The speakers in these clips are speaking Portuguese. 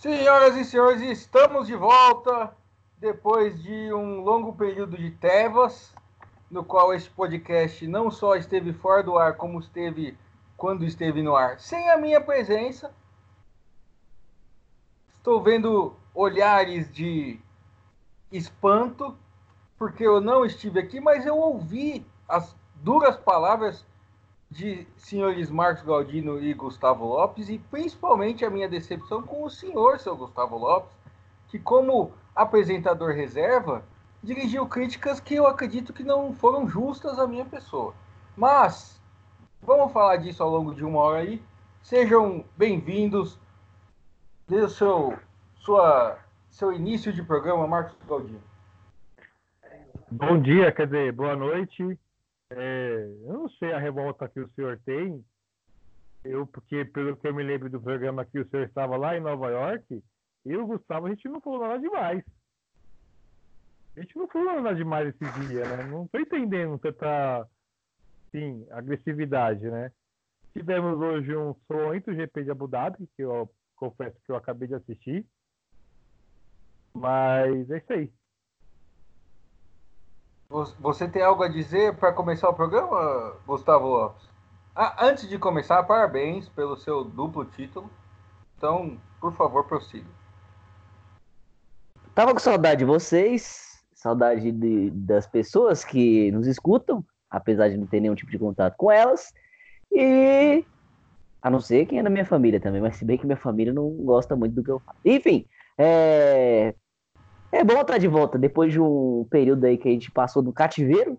Senhoras e senhores, estamos de volta depois de um longo período de trevas, no qual este podcast não só esteve fora do ar, como esteve quando esteve no ar, sem a minha presença. Estou vendo olhares de espanto, porque eu não estive aqui, mas eu ouvi as duras palavras de senhores Marcos Galdino e Gustavo Lopes, e principalmente a minha decepção com o senhor, seu Gustavo Lopes, que como apresentador reserva, dirigiu críticas que eu acredito que não foram justas à minha pessoa. Mas vamos falar disso ao longo de uma hora aí. Sejam bem-vindos. Dê seu, sua, seu início de programa, Marcos Galdino. Bom dia, quer dizer, boa noite. É, eu não sei a revolta que o senhor tem. Eu, porque pelo que eu me lembro do programa que o senhor estava lá em Nova York, eu Gustavo, a gente não falou nada demais. A gente não falou nada demais esse dia, né? Não tô entendendo tanta, sim, agressividade, né? Tivemos hoje um sonho GP de Abu Dhabi, que eu confesso que eu acabei de assistir. Mas é isso aí. Você tem algo a dizer para começar o programa, Gustavo Lopes? Ah, antes de começar, parabéns pelo seu duplo título. Então, por favor, prossiga. Tava com saudade de vocês, saudade de, das pessoas que nos escutam, apesar de não ter nenhum tipo de contato com elas. E a não ser quem é da minha família também, mas se bem que minha família não gosta muito do que eu faço. Enfim, é... É bom estar de volta depois de um período aí que a gente passou no cativeiro,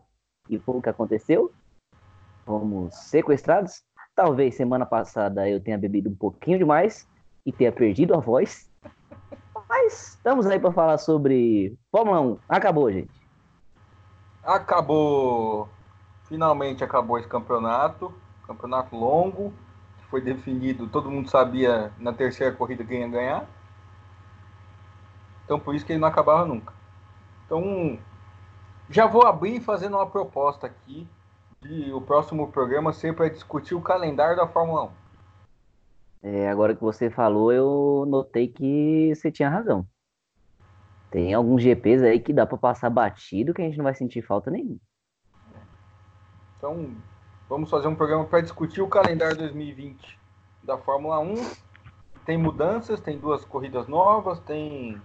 e foi o que aconteceu. Fomos sequestrados. Talvez semana passada eu tenha bebido um pouquinho demais e tenha perdido a voz. Mas estamos aí para falar sobre Fórmula 1. Acabou, gente. Acabou. Finalmente acabou esse campeonato. Campeonato longo. Foi definido, todo mundo sabia na terceira corrida quem ia ganhar. Então por isso que ele não acabava nunca. Então já vou abrir fazendo uma proposta aqui de o próximo programa ser para discutir o calendário da Fórmula 1. É, agora que você falou, eu notei que você tinha razão. Tem alguns GPs aí que dá para passar batido que a gente não vai sentir falta nenhuma. Então, vamos fazer um programa para discutir o calendário 2020 da Fórmula 1. Tem mudanças, tem duas corridas novas, tem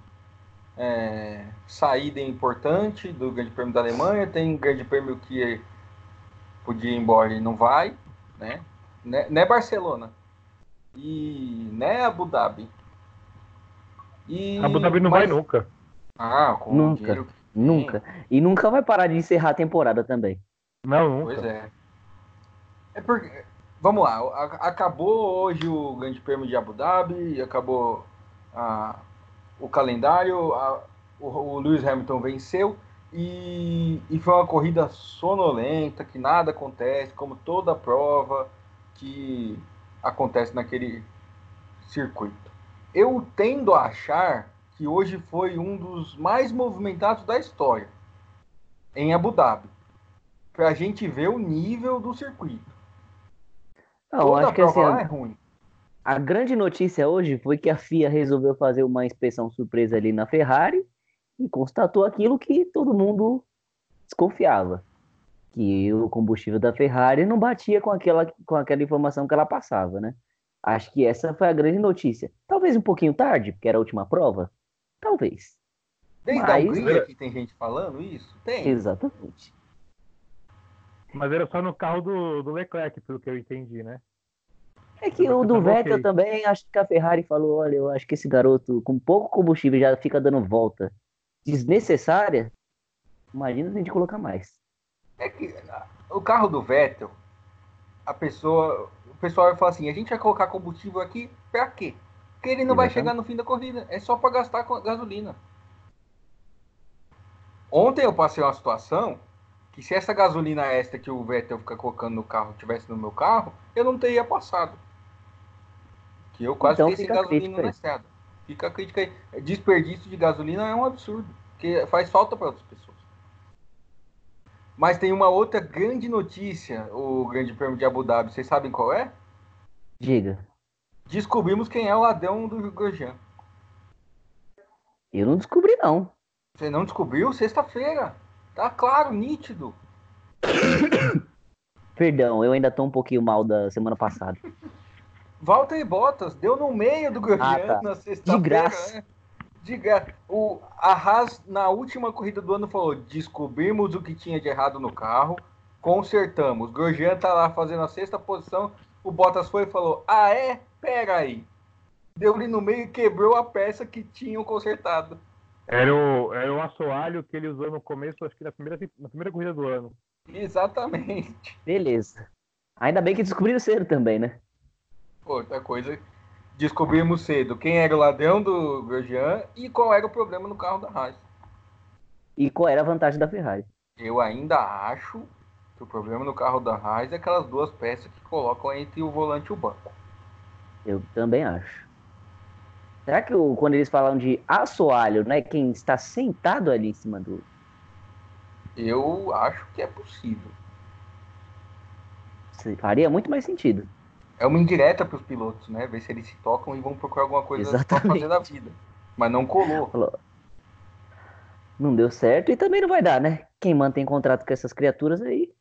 é, saída importante do Grande Prêmio da Alemanha, tem Grande Prêmio que podia ir embora e não vai, né? Né, né Barcelona e né Abu Dhabi. E, Abu Dhabi não mas... vai nunca. Ah, nunca, nunca. E nunca vai parar de encerrar a temporada também. Não, nunca. Pois é. É porque vamos lá, acabou hoje o Grande Prêmio de Abu Dhabi, acabou a o calendário, a, o, o, Lewis Hamilton venceu e, e foi uma corrida sonolenta, que nada acontece, como toda prova que acontece naquele circuito. Eu tendo a achar que hoje foi um dos mais movimentados da história em Abu Dhabi, para a gente ver o nível do circuito. Não, Toda acho que assim, é ruim. A grande notícia hoje foi que a FIA resolveu fazer uma inspeção surpresa ali na Ferrari e constatou aquilo que todo mundo desconfiava, que o combustível da Ferrari não batia com aquela, com aquela informação que ela passava, né? Acho que essa foi a grande notícia. Talvez um pouquinho tarde, porque era a última prova. Talvez. Desde Mas... a Hungria que tem gente falando isso? Tem. Exatamente. Mas era só no carro do, do Leclerc, pelo que eu entendi, né? É que o do Vettel também, acho que a Ferrari falou, olha, eu acho que esse garoto com pouco combustível já fica dando volta desnecessária. Imagina se a gente colocar mais. É que o carro do Vettel, a pessoa, o pessoal vai falar assim, a gente vai colocar combustível aqui pra quê? Porque ele não Exatamente. vai chegar no fim da corrida, é só para gastar gasolina. Ontem eu passei uma situação que se essa gasolina extra que o Vettel fica colocando no carro tivesse no meu carro, eu não teria passado. Que eu quase então, fiquei sem gasolina na estrada. Fica a crítica aí. Desperdício de gasolina é um absurdo. Que faz falta para outras pessoas. Mas tem uma outra grande notícia, o Grande Prêmio de Abu Dhabi. Vocês sabem qual é? Diga. Descobrimos quem é o ladrão do Grosjean. Eu não descobri, não. Você não descobriu? Sexta-feira. Tá claro, nítido. Perdão, eu ainda tô um pouquinho mal da semana passada. Walter Bottas deu no meio do Grosjean Ah, tá. na sexta-feira. De graça. né? De graça. O a Haas, na última corrida do ano, falou: descobrimos o que tinha de errado no carro, consertamos. Grosjean tá lá fazendo a sexta posição. O Bottas foi e falou: Ah, é? Pera aí. Deu-lhe no meio e quebrou a peça que tinham consertado. Era o, era o assoalho que ele usou no começo, acho que na primeira, na primeira corrida do ano. Exatamente. Beleza. Ainda bem que descobriram cedo também, né? Outra coisa, descobrimos cedo quem era o ladrão do Grosjean e qual era o problema no carro da Haas. E qual era a vantagem da Ferrari? Eu ainda acho que o problema no carro da Haas é aquelas duas peças que colocam entre o volante e o banco. Eu também acho. Será que o- quando eles falam de assoalho, né? Quem está sentado ali em cima do. Eu acho que é possível. Faria muito mais sentido. É uma indireta para os pilotos, né? Ver se eles se tocam e vão procurar alguma coisa para fazer da vida. Mas não colou. Falou. Não deu certo e também não vai dar, né? Quem mantém contrato com essas criaturas aí.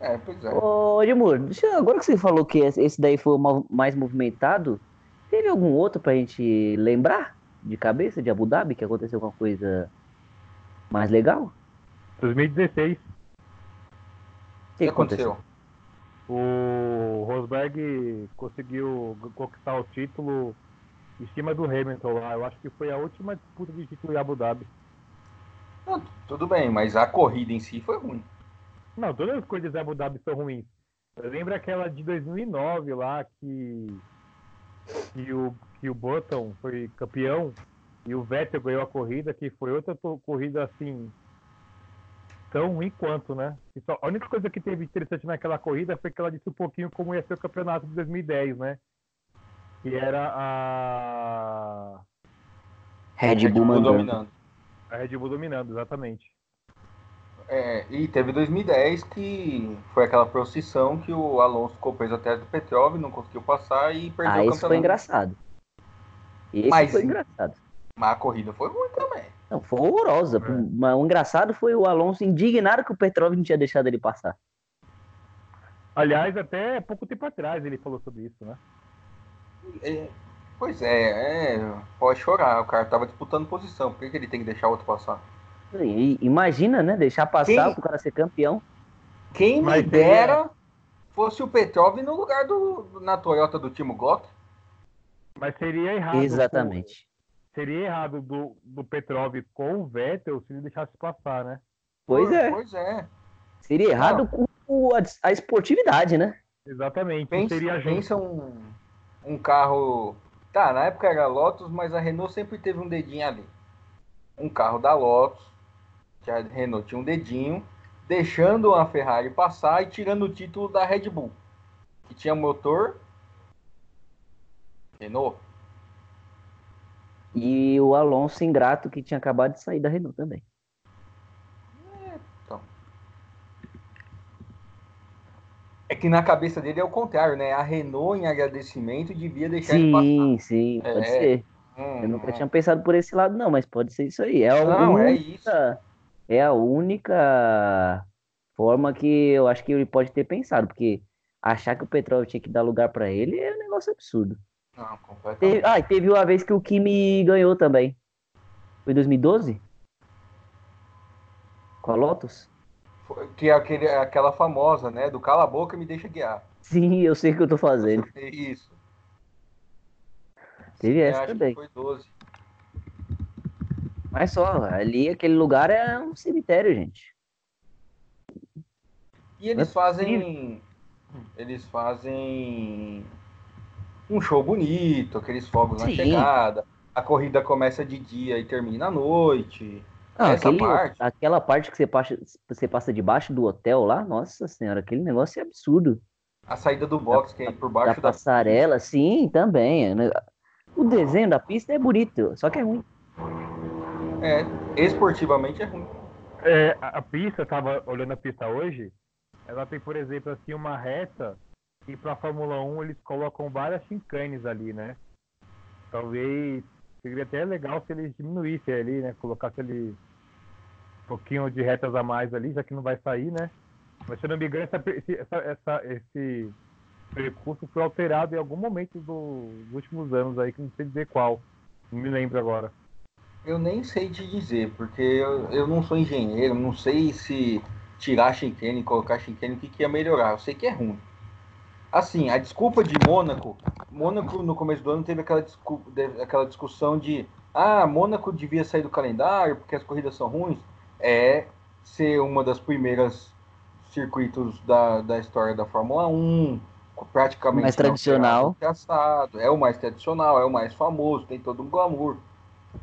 É, pois é. Ô, Edmur, deixa agora que você falou que esse daí foi o ma- mais movimentado, teve algum outro pra gente lembrar de cabeça de Abu Dhabi que aconteceu alguma coisa mais legal? 2016, O que aconteceu? O Rosberg conseguiu conquistar o título em cima do Hamilton lá. Eu acho que foi a última disputa de título em Abu Dhabi. Não, tudo bem, mas a corrida em si foi ruim. Não, todas as corridas de Abu Dhabi são ruins. Eu lembro aquela de 2009 lá que, que, o, que o Button foi campeão e o Vettel ganhou a corrida, que foi outra corrida assim tão ruim quanto, né? E só- a única coisa que teve interessante naquela corrida foi que ela disse um pouquinho como ia ser o campeonato de 2010, né? Que era a, Red Bull mandando. dominando. a Red Bull dominando, exatamente. É, e teve 2010 que foi aquela procissão que o Alonso ficou preso atrás do Petrov, não conseguiu passar e perdeu Ah, o campeonato. foi engraçado. Esse Mas foi engraçado. Mas a corrida foi ruim também. Não, foi horrorosa. É. Mas o engraçado foi o Alonso indignado que o Petrov não tinha deixado ele passar. Aliás, até pouco tempo atrás ele falou sobre isso, né? É, pois é, é, pode chorar. O cara tava disputando posição. Por que, que ele tem que deixar o outro passar? E- imagina, né? Deixar passar Quem- pro cara ser campeão. Quem me Mas dera fosse o Petrov no lugar do na Toyota do Timo Glock. Mas seria errado. Exatamente. Seria errado do, do Petrov com o Vettel se ele deixasse passar, né? Pois é. Pois é. Seria errado com o- a, a esportividade, né? Exatamente. Pensa, seria pensa um, um carro. Tá, na época era Lotus, mas a Renault sempre teve um dedinho ali. Um carro da Lotus, que a Renault tinha um dedinho, deixando a Ferrari passar e tirando o título da Red Bull, que tinha motor. Renault. E o Alonso ingrato que tinha acabado de sair da Renault também. É que na cabeça dele é o contrário, né? A Renault, em agradecimento, devia deixar ele passar. Sim, sim, pode É. ser. Hum, Eu nunca hum. tinha pensado por esse lado, não, mas pode ser isso aí. É a Não, é única, isso. é a única forma que eu acho que ele pode ter pensado, porque achar que o Petrov tinha que dar lugar pra ele é um negócio absurdo. Não, completamente. Teve- ah, e teve uma vez que o Kimi ganhou também. Foi em 2012? Com a Lotus? Foi- Que é aquele, aquela famosa, né? Do cala a boca e me deixa guiar. Sim, eu sei o que eu tô fazendo. É Isso. Teve Eu essa também. Foi 12. Mas só, ali aquele lugar é um cemitério, gente. E eles é fazem. Eles fazem um show bonito, aqueles fogos na Sim. chegada. A corrida começa de dia e termina à noite. Ah, Essa aquele- parte. Aquela parte que você passa, você passa debaixo do hotel lá, nossa senhora, aquele negócio é absurdo. A saída do box, que é por Da baixo da. passarela, sim, também. né? O desenho da pista é bonito, só que é ruim. É, esportivamente é ruim. É, a, a pista, eu tava olhando a pista hoje, ela tem, por exemplo, assim, uma reta e pra Fórmula 1 eles colocam várias chincanes ali, né? Talvez seria até legal se ele diminuísse ali, né? Colocasse ali um pouquinho de retas a mais ali, já que não vai sair, né? Mas se não me engano, essa, essa, essa, esse percurso foi alterado em algum momento do, dos últimos anos aí, que não sei dizer qual. Não me lembro agora. Eu nem sei te dizer, porque eu, eu não sou engenheiro, não sei se tirar a chicane e colocar a chicane, o que, que ia melhorar. Eu sei que é ruim. Assim, a desculpa de Mônaco, Mônaco no começo do ano teve aquela, aquela discussão de ah, Mônaco devia sair do calendário porque as corridas são ruins. É ser uma das primeiras circuitos da, da história da Fórmula 1, praticamente mais tradicional. Assado, é o mais tradicional, é o mais famoso, tem todo um glamour.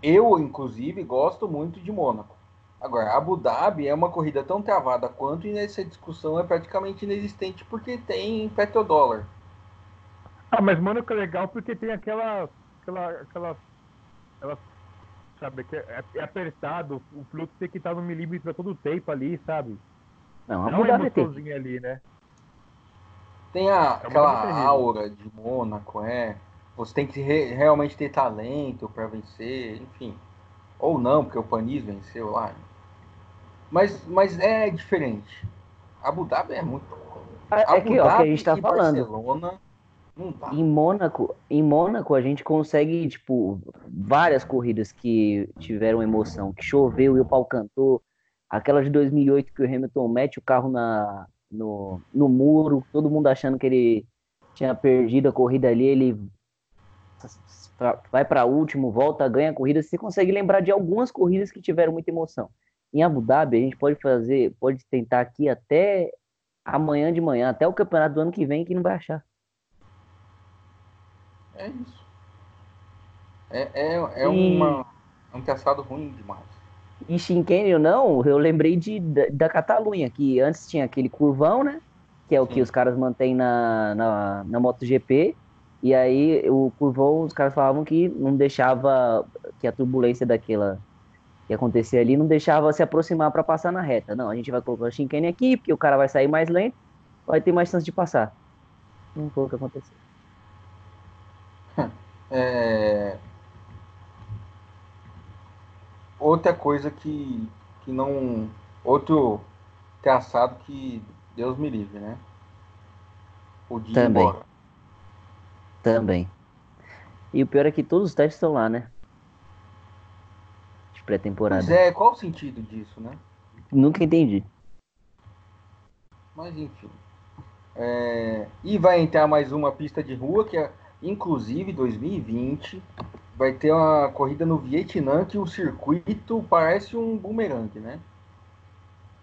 Eu, inclusive, gosto muito de Mônaco. Agora, Abu Dhabi é uma corrida tão travada quanto e nessa discussão é praticamente inexistente porque tem petrodólar. Ah, mas Mônaco é legal porque tem aquela. aquela, aquela, aquela sabe, que é, é apertado, o fluxo tem que estar no milímetro a todo o tempo ali, sabe? Não, Abu Dhabi tem. ali, né? Tem a, é aquela aura de Mônaco, é. Você tem que re, realmente ter talento para vencer, enfim. Ou não, porque o Panis venceu lá. Mas, mas é diferente. Abu Dhabi é muito. É, é que, ó, que a gente tá falando. Barcelona, em Mônaco, em Mônaco a gente consegue, tipo, várias corridas que tiveram emoção, que choveu e o pau cantou, aquela de 2008 que o Hamilton mete o carro na, no, no muro, todo mundo achando que ele tinha perdido a corrida ali, ele vai para último, volta, ganha a corrida. Você consegue lembrar de algumas corridas que tiveram muita emoção. Em Abu Dhabi, a gente pode fazer, pode tentar aqui até amanhã de manhã, até o campeonato do ano que vem, que não vai achar. É isso. É, é, é, e... uma, é um caçado ruim demais. E Shinken ou não, eu lembrei de, da, da, Catalunha, que antes tinha aquele curvão, né? Que é o Sim. que os caras mantêm na, na, na MotoGP. E aí o curvão, os caras falavam que não deixava, que a turbulência daquela que acontecia ali não deixava se aproximar para passar na reta. Não, a gente vai colocar o chicane aqui, porque o cara vai sair mais lento, vai ter mais chance de passar. Não foi o que aconteceu. É, outra coisa que, que não. Outro traçado que Deus me livre, né? Podia Também. embora. Também. E o pior é que todos os testes estão lá, né? De pré-temporada. Mas é, qual o sentido disso, né? Nunca entendi. Mas enfim. É... E vai entrar mais uma pista de rua, que é, inclusive, 2020 vai ter uma corrida no Vietnã que o circuito parece um bumerangue, né?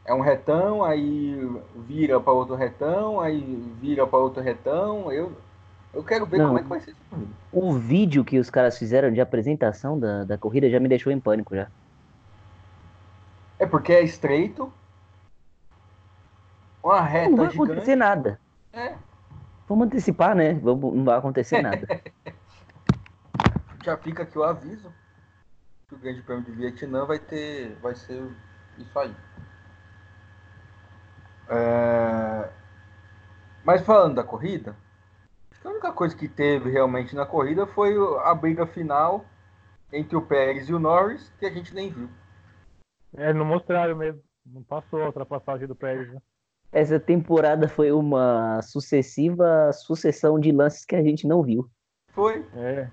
É um retão, aí vira para outro retão, aí vira para outro retão. Eu, eu quero ver Não, como é que vai ser isso. O vídeo que os caras fizeram de apresentação da, da corrida já me deixou em pânico já. É porque é estreito. Uma reta Não vai gigante. acontecer nada. É. Vamos antecipar, né? Vamos, não vai acontecer nada. já fica aqui o aviso que o Grande Prêmio de Vietnã vai ter, vai ser isso aí. É... Mas falando da corrida, a única coisa que teve realmente na corrida foi a briga final entre o Pérez e o Norris, que a gente nem viu. É, não mostraram mesmo. Não passou a ultrapassagem do Pérez. Né? Essa temporada foi uma sucessiva sucessão de lances que a gente não viu. Foi. É.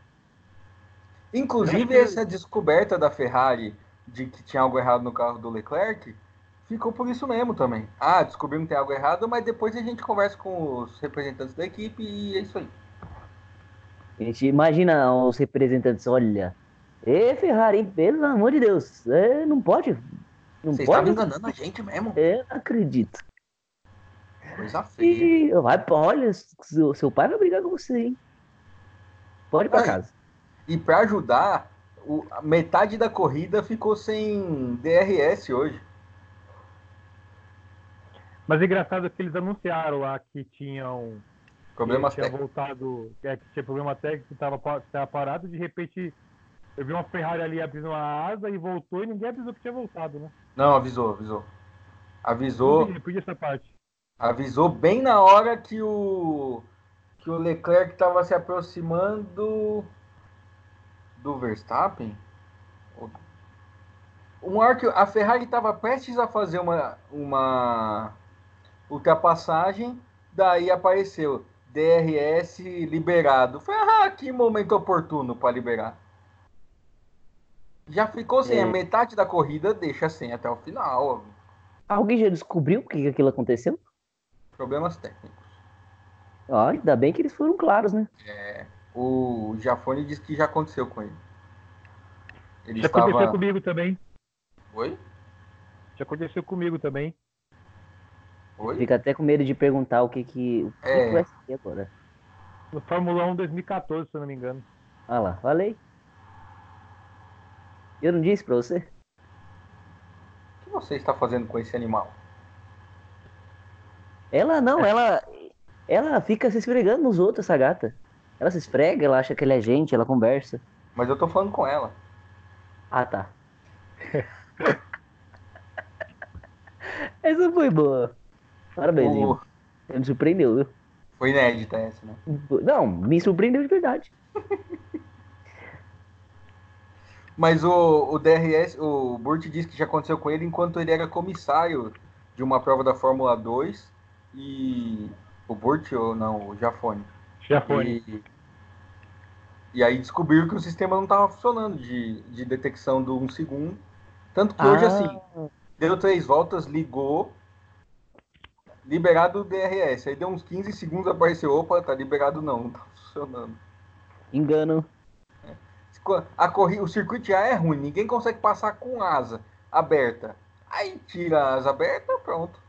Inclusive, essa descoberta da Ferrari de que tinha algo errado no carro do Leclerc ficou por isso mesmo também. Ah, descobrimos que tem algo errado, mas depois a gente conversa com os representantes da equipe e é isso aí. A gente imagina os representantes, olha, Ê, Ferrari, pelo amor de Deus, é, não pode. Não Vocês pode. estavam enganando a gente mesmo? É, não acredito. Coisa feia. E, vai, olha, seu, seu pai vai brigar com você, hein? Pode ir pra casa. E para ajudar, o, metade da corrida ficou sem DRS hoje. Mas engraçado que eles anunciaram lá que tinham problemas que tinha voltado, é, que tinha problema técnico, estava tava parado, de repente eu vi uma Ferrari ali abrindo uma asa e voltou e ninguém avisou que tinha voltado, né? Não, avisou, avisou. Avisou. Pedi essa parte. Avisou bem na hora que o que o Leclerc estava se aproximando do Verstappen, uma hora que a Ferrari estava prestes a fazer uma, uma ultrapassagem, daí apareceu DRS liberado. Foi, ah, que momento oportuno para liberar. Já ficou sem, é. a metade da corrida deixa sem até o final. Alguém já descobriu por que aquilo aconteceu? Problemas técnicos. Ó, ainda bem que eles foram claros, né? É, o Jafone disse que já aconteceu com ele. ele já estava... aconteceu comigo também. Oi? Já aconteceu comigo também. Oi? Fica até com medo de perguntar o que que, o que, é. que vai ser agora. No Fórmula 1 2014, se eu não me engano. Ah lá, falei. Eu não disse pra você? O que você está fazendo com esse animal? Ela não, ela ela fica se esfregando nos outros, essa gata. Ela se esfrega, ela acha que ela é gente, ela conversa. Mas eu tô falando com ela. Ah, tá. essa foi boa. Parabéns, o... Me surpreendeu, viu? Foi inédita essa, né? Não, me surpreendeu de verdade. Mas o, o DRS, o Burt disse que já aconteceu com ele enquanto ele era comissário de uma prova da Fórmula 2 e o Burt ou não, o Jafone. Jafone. E, e aí descobriram que o sistema não estava funcionando de, de detecção do 1 um segundo. Tanto que ah. hoje, assim, deu três voltas, ligou, liberado o DRS. Aí deu uns 15 segundos, apareceu, opa, tá liberado não, não tá funcionando. Engano. É. A corrida, o circuito já é ruim, ninguém consegue passar com asa aberta. Aí tira a asa aberta, pronto.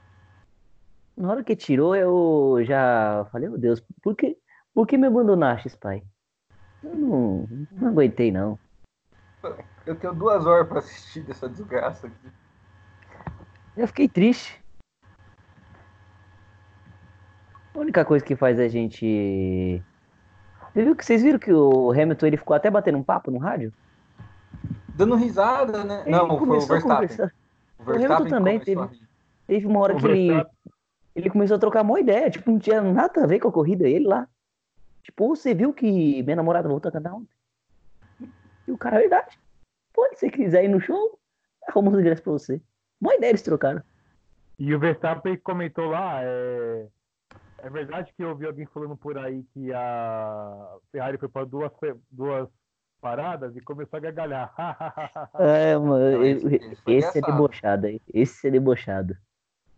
Na hora que tirou, eu já falei, meu Deus, por que, por que me abandonaste, pai? Eu não, não aguentei, não. Eu tenho duas horas para assistir dessa desgraça aqui. Eu fiquei triste. A única coisa que faz a gente. Vocês viram que o Hamilton ele ficou até batendo um papo no rádio? Dando risada, né? Ele não, foi o Verstappen. O, Verstappen o Hamilton também teve, teve uma hora o que ele ele começou a trocar uma ideia, tipo, não tinha nada a ver com a corrida, ele lá. Tipo, você viu que minha namorada voltou a cantar ontem? E o cara, é verdade. Pô, se você quiser ir no show, arruma os ingressos pra você. Boa ideia eles trocaram. E o Verstappen comentou lá, é... é verdade que eu ouvi alguém falando por aí que a Ferrari foi para duas, duas paradas e começou a gargalhar. é, mano, esse, esse é debochado aí. Esse é debochado.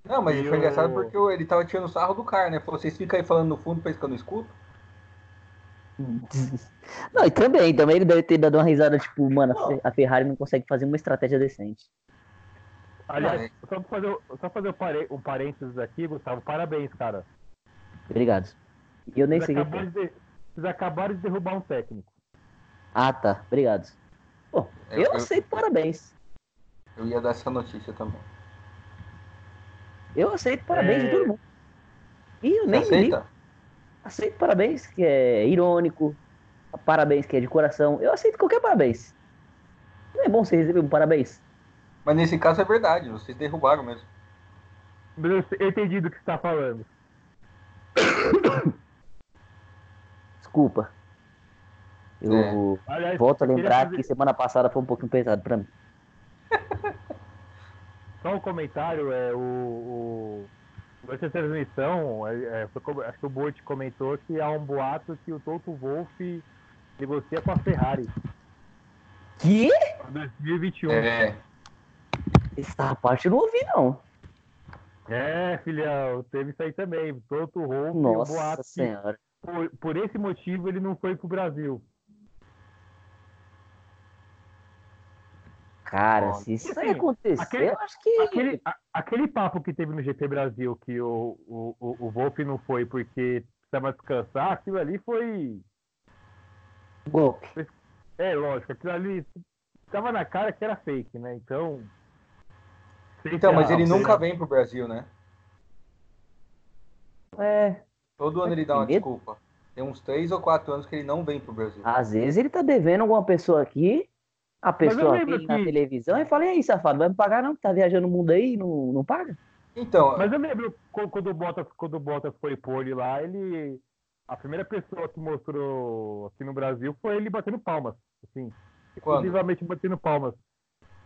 Não, mas foi engraçado porque ele tava tirando sarro do cara, né? Falou, vocês ficam aí falando no fundo, pensa que eu não escuto? Não, e também, também ele deve ter dado uma risada, tipo, mano, a Ferrari não consegue fazer uma estratégia decente. Aliás, é. só fazer, só fazer um parênteses aqui, Gustavo, parabéns, cara. Obrigado. E eu nem sei. De, vocês acabaram de derrubar um técnico. Ah, tá. Obrigado. Pô, eu, eu aceito parabéns. Eu ia dar essa notícia também. Eu aceito parabéns é... de todo mundo. E eu nem aceita? Aceito parabéns, que é irônico. Parabéns, que é de coração. Eu aceito qualquer parabéns. Não é bom você receber um parabéns? Mas nesse caso é verdade, vocês derrubaram mesmo. Eu entendi do que você está falando. Desculpa. Eu é. Aliás, volto a lembrar fazer... que semana passada foi um pouquinho pesado para mim. Só um comentário, é, o, o essa transmissão, é, é, foi, acho que o Bort comentou que há um boato que o Toto Wolff negocia com a Ferrari. Que? 2021. É. Essa parte eu não ouvi, não. É, filhão, teve isso aí também. Toto Wolff, Nossa boato senhora. Por, por esse motivo ele não foi pro Brasil. Cara, se isso assim, acontecer, aquele, eu acho que. Aquele, a, aquele papo que teve no GP Brasil que o, o, o, o Wolf não foi porque precisava descansar, aquilo ali foi. Golpe. É, lógico, aquilo ali estava na cara que era fake, né? Então. Então, mas ele nunca vem pro Brasil, né? É. Todo ano ele dá uma desculpa. Tem uns três ou quatro anos que ele não vem pro Brasil. Às vezes ele tá devendo alguma pessoa aqui a pessoa vem que... na televisão e fala, e aí, safado, vai me pagar não? Tá viajando o mundo aí e não, não paga? Então. Mas eu lembro quando o Bottas, quando o Bottas foi pôr ele lá, ele a primeira pessoa que mostrou aqui no Brasil foi ele batendo palmas. Assim, Quando? exclusivamente batendo palmas.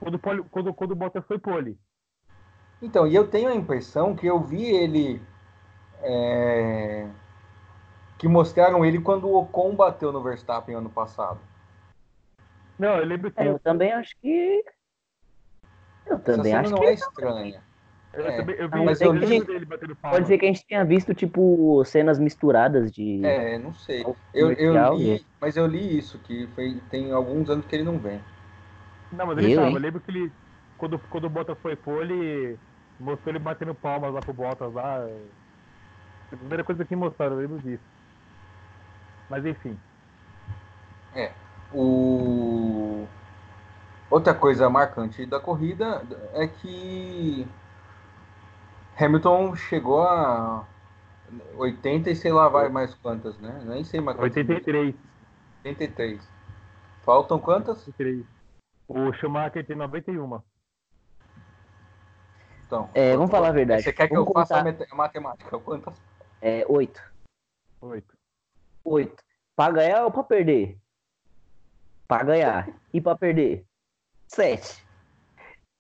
Quando, o pole- quando, quando o Bottas foi pole. Então, e eu tenho a impressão que eu vi ele. é, que mostraram ele quando o Ocon bateu no Verstappen ano passado. Não, eu lembro que. É, eu também acho que. Eu também acho que. não é estranha. eu, é. também- eu vi, mas eu é gente- dele batendo palmas. Pode ser que a gente tenha visto, tipo, cenas misturadas de. É, não sei. Eu, eu li, e- mas eu li isso, que foi, tem alguns anos que ele não vem. Não, mas ele Eu, tava. hein? Eu lembro que ele. Quando, quando o Bottas foi pole, mostrou ele batendo palmas lá pro Bottas lá. A primeira coisa que mostraram, eu lembro disso. Mas enfim. O... Outra coisa marcante da corrida é que Hamilton chegou a 80 e sei lá vai mais quantas, né? Nem sei mais quantas. 83. 83. Faltam quantas? 83. O Schumacher tem 91. Então, É, vamos falar a verdade. Você quer que Vamos eu faça a contar. mate- a matemática? Quantas? É, oito. 8. Oito. Pra ganhar ou pra perder? Pra ganhar. E pra perder? Sete.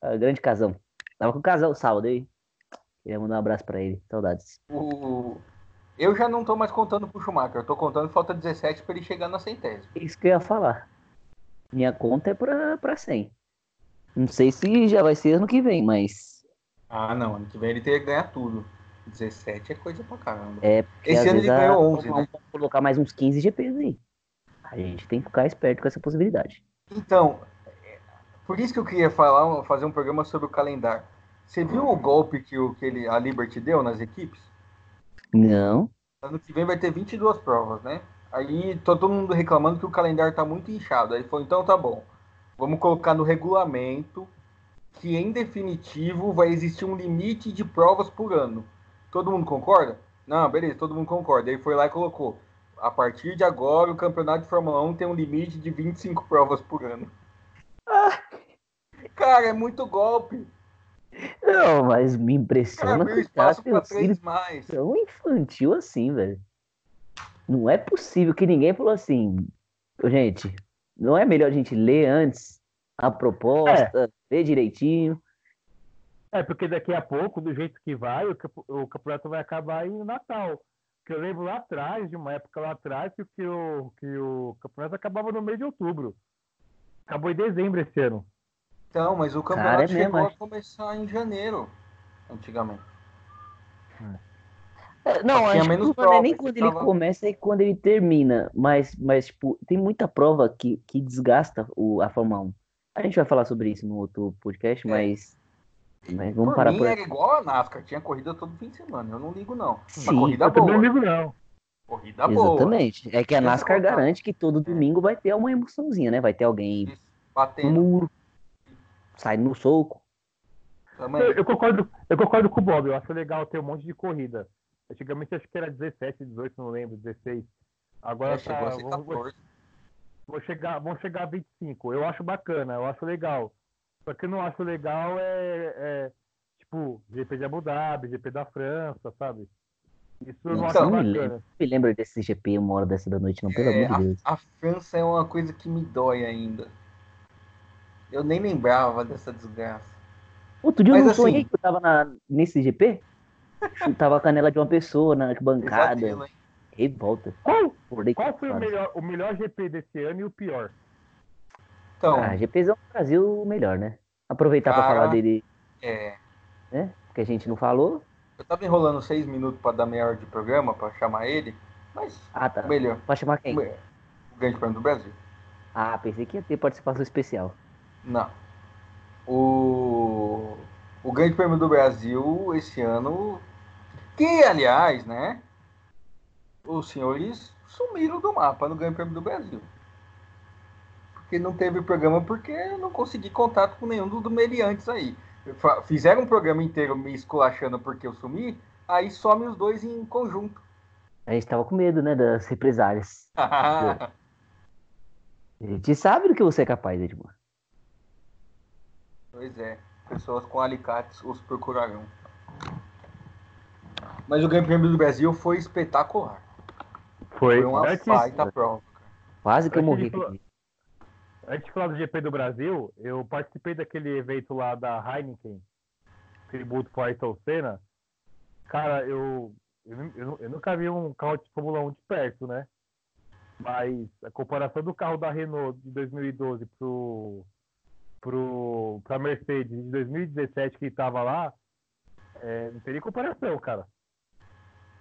Ah, grande casão. Tava com o casal sábado aí. Queria mandar um abraço pra ele. Saudades. O... Eu já não tô mais contando pro Schumacher, eu tô contando falta 17 para ele chegar na centésima. Isso que eu ia falar. Minha conta é pra, pra 100. Não sei se já vai ser ano que vem, mas. Ah, não, ano que vem ele teria que ganhar tudo. 17 é coisa pra caramba. É Esse ano ele a- ganhou 11, vamos né? colocar mais uns 15 GPs aí. A gente tem que ficar esperto com essa possibilidade. Então, por isso que eu queria falar, fazer um programa sobre o calendário. Você viu o golpe que, o, que ele, a Liberty deu nas equipes? Não. Ano que vem vai ter 22 provas, né? Aí todo mundo reclamando que o calendário tá muito inchado. Aí falou, então tá bom. Vamos colocar no regulamento que em definitivo vai existir um limite de provas por ano. Todo mundo concorda? Não, beleza, todo mundo concorda. Aí foi lá e colocou. A partir de agora, o campeonato de Fórmula 1 tem um limite de 25 provas por ano. Cara, é muito golpe. Não, mas me Cara, impressiona abriu que o cara sido três mais. tão infantil assim, velho. Não é possível que ninguém falou assim, "Ô, gente, não é melhor a gente ler antes a proposta, direitinho. É, porque daqui a pouco, do jeito que vai, o, o campeonato vai acabar em Natal. Porque eu lembro lá atrás, de uma época lá atrás, que, que, o, que o campeonato acabava no mês de outubro. Acabou em dezembro esse ano. Então, mas o Cara, campeonato é mesmo, chegou é. a começar em janeiro, antigamente. É, Não, Tinha acho que menos problema não é nem prova, quando ele tava- começa e quando ele termina. Mas, mas tipo, tem muita prova que, que desgasta o, a Fórmula 1. A gente vai falar sobre isso no outro podcast, É. mas, mas vamos por parar mim por era aqui. igual a NASCAR, tinha corrida todo fim de semana. Eu não ligo, não. Sim, corrida Eu também boa. não ligo, não. Corrida boa. Exatamente. É que a Essa NASCAR garante que todo domingo vai ter uma emoçãozinha, né? Vai ter alguém Isso, no Batendo muro, saindo no soco. também. Eu, eu concordo, eu concordo com o Bob. Eu acho legal ter um monte de corrida. Antigamente acho que era 17, 18, não lembro, 16. Agora É, chegou tá, a ser vamos, 14. Vou chegar, vão chegar a 25. Eu acho bacana, eu acho legal. Só que eu não acho legal é, é, tipo GP de Abu Dhabi, GP da França, sabe? Isso eu não Nossa, acho não me bacana. lembro. Me lembra desse GP uma hora dessa da noite, não, pelo É, amor de Deus. a, a França é uma coisa que me dói ainda. Eu nem lembrava dessa desgraça. Outro dia eu Mas não assim- sonhei que eu tava na, nesse GP. Chutava a canela de uma pessoa na. Pesadelo, hein? Revolta. Qual, qual foi o melhor, o melhor GP desse ano e o pior? Então, Ah, GPzão do Brasil, melhor, né? Aproveitar pra Cara. falar dele, é, né? Que a gente não falou. eu tava enrolando seis minutos pra dar meia hora de programa, pra chamar ele, mas Ah, tá. o melhor. Pode chamar quem? O o Grande Prêmio do Brasil. Ah, pensei que ia ter participação especial. Não. O, o Grande Prêmio do Brasil esse ano, que aliás, né? Os senhores sumiram do mapa no Grande Prêmio do Brasil. Porque não teve programa porque eu não consegui contato com nenhum dos meliantes aí. Fizeram um programa inteiro me esculachando porque eu sumi, aí some os dois em conjunto. A gente tava com medo, né? Das represálias. A gente sabe do que você é capaz, Edmar. Pois é, pessoas com alicates os procurarão. Mas o Grande Prêmio do Brasil foi espetacular. Foi, Foi uma antes, baita prova. Quase que eu morri. de antes de falar do GP do Brasil, eu participei daquele evento lá da Heineken, tributo para Ayrton Senna. Cara, eu, eu, eu eu nunca vi um carro de Fórmula 1 de perto, né? Mas a comparação do carro da Renault de 2012 pro, pro, pra Mercedes de 2017 que estava lá, é, não teria comparação, cara.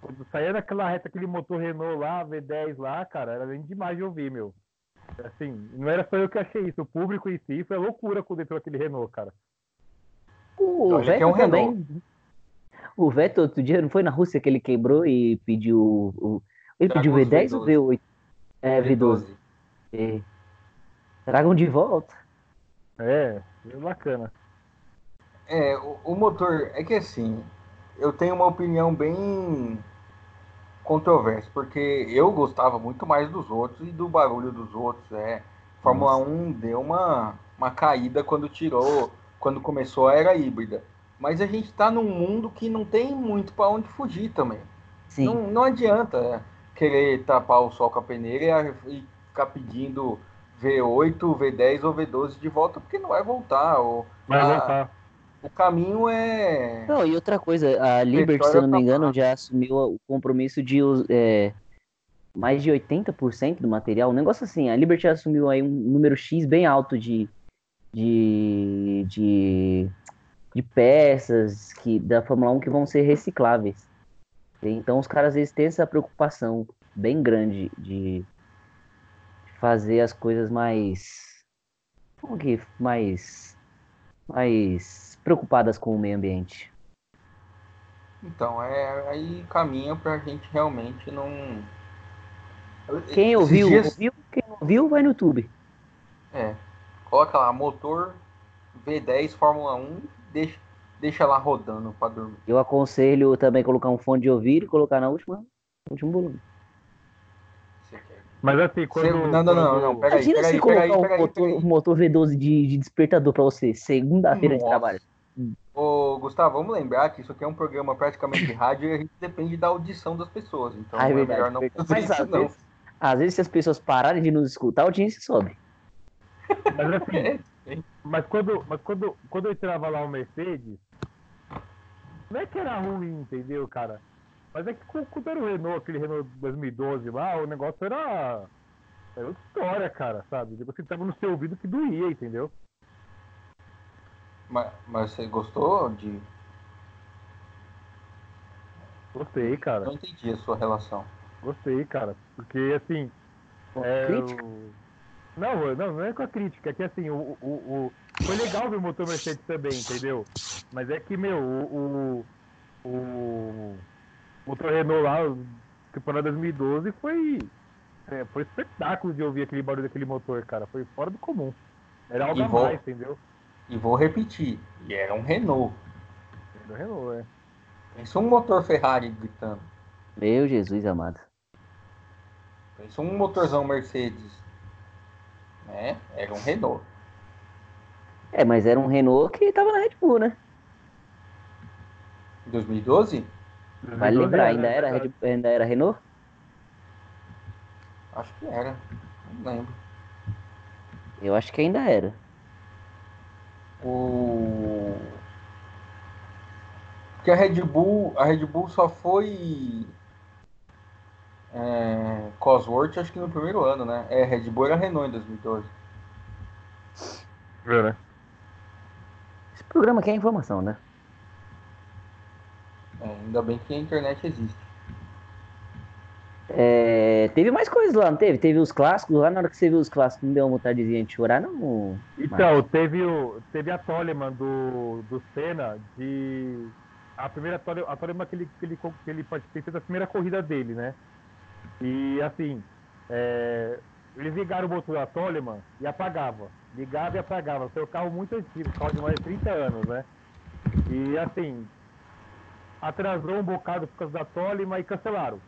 Quando saía daquela reta, aquele motor Renault lá, V10 lá, cara, era nem demais de ouvir, meu. Assim, não era só eu que achei isso, o público em si foi loucura quando entrou aquele Renault, cara. O que é um Vettel também. O Vettel outro dia não foi na Rússia que ele quebrou e pediu. O... Ele pediu Tragou os V10 ou V8? É, V12. É. Tragam de volta. É, é bacana. É, o, o motor, é que assim, eu tenho uma opinião bem controversa, porque eu gostava muito mais dos outros e do barulho dos outros. É, Fórmula 1 deu uma, uma caída quando tirou, quando começou a era híbrida. Mas a gente tá num mundo que não tem muito para onde fugir também. Sim. Não, não adianta é, querer tapar o sol com a peneira e, e ficar pedindo V8, V10 ou V12 de volta, porque não vai voltar. O, Vai a- voltar. O caminho é. Não, e outra coisa, a Liberty, se não me engano, já assumiu o compromisso de é, mais de 80% do material. Um negócio assim, a Liberty assumiu aí um número X bem alto de, de, de, de peças que, da Fórmula 1 que vão ser recicláveis. Então os caras eles têm essa preocupação bem grande de fazer as coisas mais. Como que? Mais. Mais preocupadas com o meio ambiente. Então, é, aí caminha pra gente realmente não. Quem ouviu, dias- ouviu. Quem não ouviu, vai no YouTube. É. Coloca lá, motor V10 Fórmula 1, deixa, deixa lá rodando pra dormir. Eu aconselho também colocar um fone de ouvido e colocar na última, no último volume. Mas assim, quando. Você- não, não, não, não, pera aí, Imagina pera se aí, colocar pera aí, um aí, motor, aí. um motor V12 de, de despertador pra você, segunda-feira de trabalho. Ô, Gustavo, vamos lembrar que isso aqui é um programa praticamente de rádio e a gente depende da audição das pessoas. Então Ah, é é verdade, melhor não fazer Mas isso, às não. vezes, às vezes, se as pessoas pararem de nos escutar, a audiência sobe. Mas assim, É, mas quando, mas quando, quando eu entrava lá o Mercedes, não é que era ruim, entendeu, cara? Mas é que quando era o Renault, aquele Renault 2012 lá, o negócio era. Era outra história, cara, sabe? Tipo, Você tava no seu ouvido que doía, entendeu? Mas, mas você gostou de. Gostei, cara. Não entendi a sua relação. Gostei, cara. Porque assim. É, Crítica? o- Não, não, não é com a crítica, é que assim, o, o, o- foi legal ver o motor Mercedes também, entendeu? Mas é que, meu, o, o, o motor Renault lá, campeonato 2012, foi, é, foi espetáculo de ouvir aquele barulho daquele motor, cara. Foi fora do comum. Era algo a mais, entendeu? E vou repetir, e era um Renault. Do Renault, é. Pensa um motor Ferrari gritando. Meu Jesus amado. Pensa um motorzão Mercedes. Né? Era um Renault. É, mas era um Renault que tava na Red Bull, né? Em 2012? Vale 2012 lembrar, ainda né, era? Red- ainda era Renault? Acho que era. Não lembro. Eu acho que ainda era. O... Porque a Red Bull, a Red Bull só foi é, Cosworth, acho que no primeiro ano, né? É, Red Bull era Renault em 2012. É, né? Esse programa aqui é informação, né? É, ainda bem que a internet existe. É, teve mais coisas lá, não teve? Teve os clássicos lá, na hora que você viu os clássicos, não deu uma vontadezinha de chorar, não? Então, teve, o, teve a Toleman do, do Senna de. A primeira Tole- a Toleman que ele, que ele, que ele participou da primeira corrida dele, né? E assim, é, eles ligaram o motor da Toleman e apagava. Ligava e apagava. Um carro muito antigo, carro de mais de 30 anos, né? E assim, atrasou um bocado por causa da Toleman e cancelaram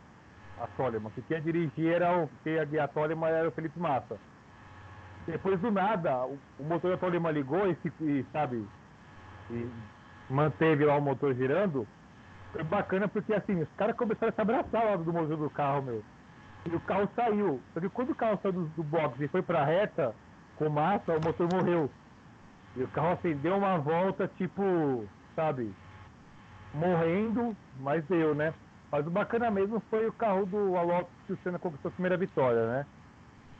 a Toleman. Que quem ia dirigir era o. Guiar a Toleman era o Felipe Massa. Depois do nada, o, o motor da Tolima ligou e, e, sabe, e manteve lá o motor girando. Foi bacana porque assim, os caras começaram a se abraçar lá do motor do carro, meu. E o carro saiu. Só que quando o carro saiu do, do box e foi pra reta, com massa, o motor morreu. E o carro assim, deu uma volta, tipo, sabe, morrendo, mas deu, né? Mas o bacana mesmo foi o carro do Alonso que o Senna conquistou a primeira vitória, né?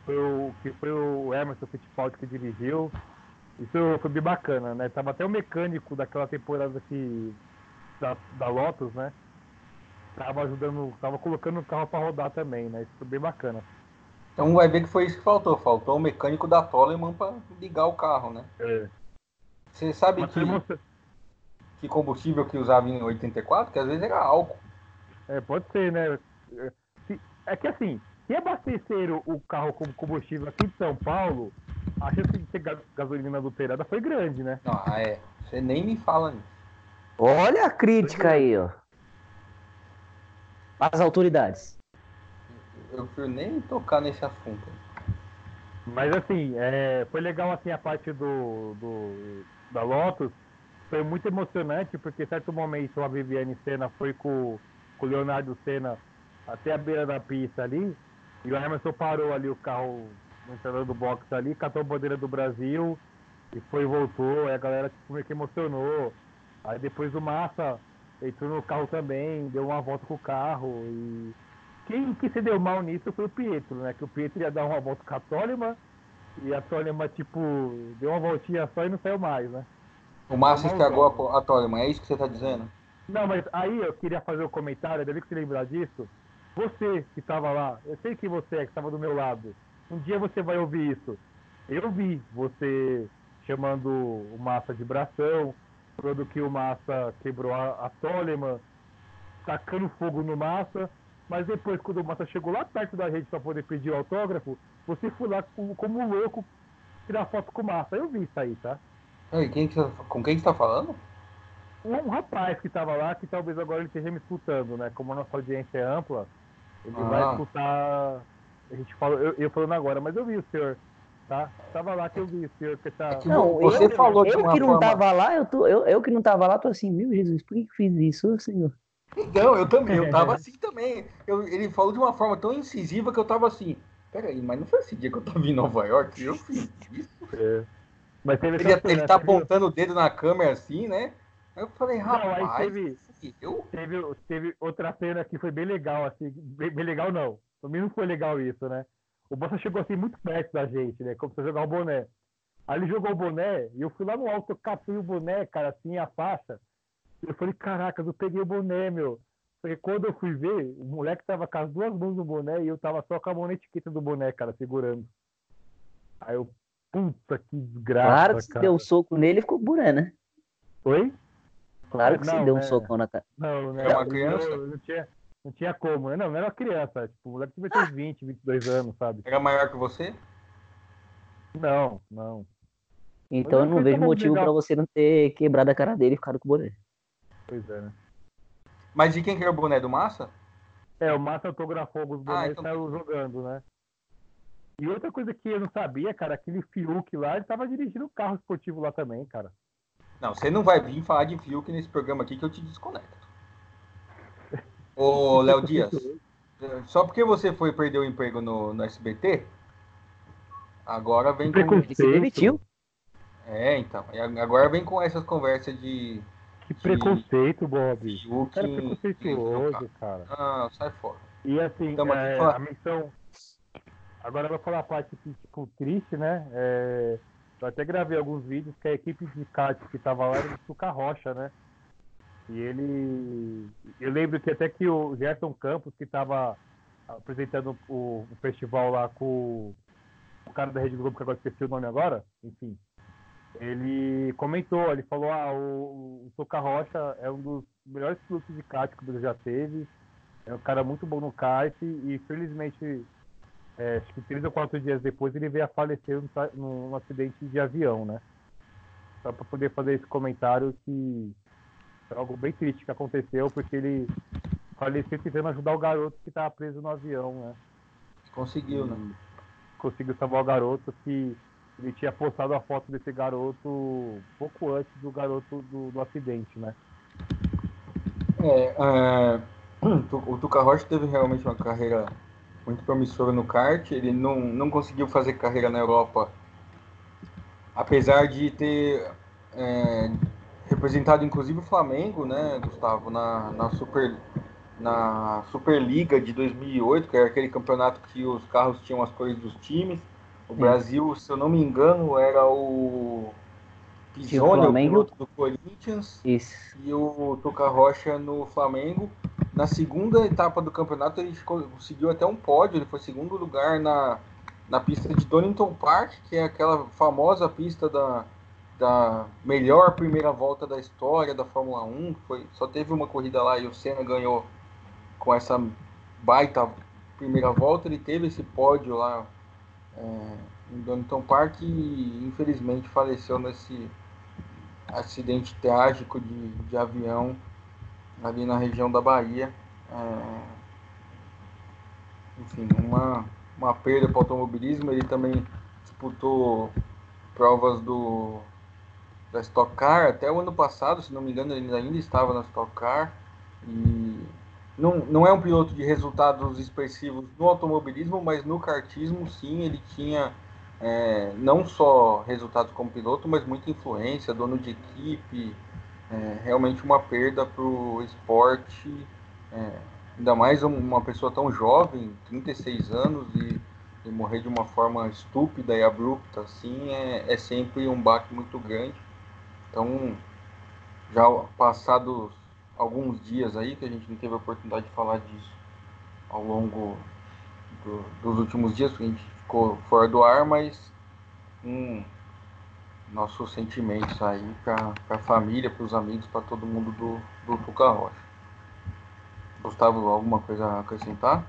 Foi o, que foi o Emerson Fittipaldi que dirigiu. Isso foi bem bacana, né? Tava até o mecânico daquela temporada que da, da Lotus, né? Tava ajudando, tava colocando o carro para rodar também, né? Isso foi bem bacana. Então vai ver que foi isso que faltou. Faltou o mecânico da Toleman para ligar o carro, né? É. Você sabe Mas que, você- que combustível que usava em 84? Que às vezes era álcool. É, pode ser, né? É, se- É que assim, se abastecer o- o carro com combustível aqui de São Paulo, a chance de ter ga- gasolina adulterada foi grande, né? Não, ah, é. Você nem me fala nisso. Olha a crítica aí, ó. As autoridades. Eu prefiro nem tocar nesse assunto. Mas assim, é, foi legal assim a parte do, do da Lotus. Foi muito emocionante porque em certo momento a Viviane Senna foi com, com o Leonardo Senna até a beira da pista ali. E o Emerson parou ali o carro no entrada do box ali, catou a bandeira do Brasil e foi e voltou. Aí a galera tipo, meio que emocionou. Aí depois o Massa entrou no carro também, deu uma volta com o carro e quem que se deu mal nisso foi o Pietro, né? Que o Pietro ia dar uma volta com a Tolima e a Tolima, tipo, deu uma voltinha só e não saiu mais, né? O Massa estragou a, a Toleman, é isso que você tá dizendo? Não, mas aí eu queria fazer o comentário, ainda bem que você lembrar disso. Você que estava lá, eu sei que você é que estava do meu lado. Um dia você vai ouvir isso. Eu vi você chamando o Massa de bração, falando que o Massa quebrou a, a Toleman, tacando fogo no Massa. Mas depois, quando o Massa chegou lá perto da gente para poder pedir o autógrafo, você foi lá como, como um louco tirar foto com o Massa. Eu vi isso aí, tá? Ei, quem que você- com quem que você tá falando? Um rapaz que estava lá, que talvez agora ele esteja me escutando, né? Como a nossa audiência é ampla, ele Ah. vai escutar. A gente falou, eu, eu falando agora, mas eu vi o senhor, tá? Tava lá que eu vi o senhor que tá. É Não, você eu, falou de eu uma que não forma- tava lá, eu, tô, eu, eu que não tava lá, tô assim, meu Jesus, por que, que fiz isso, senhor? Não, eu também, eu tava assim também. Eu- ele falou de uma forma tão incisiva que eu tava assim. Peraí, mas não foi esse dia que eu tava em Nova York? Eu fiz isso. É. Mas teve Ele, ele tá apontando o dedo na câmera assim, né? Aí eu falei, Não, aí rapaz, teve- eu? Teve, teve outra cena que foi bem legal, assim, bem, bem legal não. Pra mim não foi legal isso, né? O Bossa chegou assim muito perto da gente, né? Como se jogar o boné. Aí ele jogou o boné e eu fui lá no alto, eu catei o boné, cara, assim, a faixa. Eu falei, caraca, eu peguei o boné, meu. Porque quando eu fui ver, o moleque tava com as duas mãos no boné e eu tava só com a mão na etiqueta do boné, cara, segurando. Aí eu, puta que desgraça, Claro que você cara. deu um soco nele e ficou buré, né? Oi? Claro que você Não, deu um é. socão na cara. Não, né? É uma criança? eu Não, tinha, não tinha como. né? Não, não era uma criança. Tipo, o moleque devia ter uns 20, 22 anos, sabe? Era maior que você? Não, não. Então eu não vejo motivo pra você não ter quebrado a cara dele e ficado com o boné. Pois é, né? Mas de quem que era o boné do Massa? É, o Massa autografou os bonés Ah, e então- saiu jogando, né? E outra coisa que eu não sabia, cara, aquele Fiuk lá, ele tava dirigindo um carro esportivo lá também, cara. Não, você não vai vir falar de Fiuk nesse programa aqui que eu te desconecto. Ô, Léo Dias, só porque você foi perder o emprego no, no SBT, agora vem com... Preconceito. Ele se demitiu. É, então, e agora vem com essas conversas de Que preconceito, Bob. Fiuk Cara, em- preconceituoso, cara. Ah, sai fora. E assim, Então, é, a menção. Agora eu vou falar a parte tipo, triste, né? É, eu até gravei alguns vídeos que a equipe de kart que tava lá era do Tuca Rocha, né? E ele. Eu lembro que até que o Gerson Campos, que tava apresentando o, o festival lá com o cara da Rede Globo, que agora esqueci o nome agora, enfim. Ele comentou, ele falou, ah, o, o Tuca Rocha é um dos melhores pilotos de kart que o Brasil já teve. É um cara muito bom no kart e felizmente, é, acho que três ou quatro dias depois ele veio a falecer num, num acidente de avião, né? Só para poder fazer esse comentário que é algo bem triste que aconteceu, porque ele faleceu tentando ajudar o garoto que estava preso no avião, né? Conseguiu, né? Conseguiu salvar o garoto que ele tinha postado a foto desse garoto pouco antes do garoto do, do acidente, né? É, é, o Tuca Rocha teve realmente uma carreira muito promissor no kart. Ele não, não conseguiu fazer carreira na Europa, apesar de ter é, representado inclusive o Flamengo, né, Gustavo, na, na, Super, na Superliga de 2008, que era aquele campeonato que os carros tinham as cores dos times. O Sim. Brasil, se eu não me engano, era o Pisoni, o do Corinthians, Isso. e o Tuca Rocha no Flamengo. Na segunda etapa do campeonato, ele conseguiu até um pódio, ele foi segundo lugar na, na pista de Donington Park, que é aquela famosa pista da, da melhor primeira volta da história da Fórmula 1. Foi, só teve uma corrida lá e o Senna ganhou com essa baita primeira volta. Ele teve esse pódio lá é, em Donington Park e infelizmente faleceu nesse acidente trágico de, de avião ali na região da Bahia. É, enfim, uma, uma perda para o automobilismo. Ele também disputou provas do da Stock Car até o ano passado, se não me engano, ele ainda estava na Stock Car. E não, não é um piloto de resultados expressivos no automobilismo, mas no kartismo, sim, ele tinha é, não só resultados como piloto, mas muita influência, dono de equipe, é, realmente uma perda para o esporte, é, ainda mais uma pessoa tão jovem, 36 anos, e, e, morrer de uma forma estúpida e abrupta, assim, é, é sempre um baque muito grande. Então, já passados alguns dias aí, que a gente não teve a oportunidade de falar disso ao longo do, dos últimos dias, porque a gente ficou fora do ar, mas um, nossos sentimentos aí para a família, para os amigos, para todo mundo do, do Tuca Rocha. Gustavo, alguma coisa a acrescentar?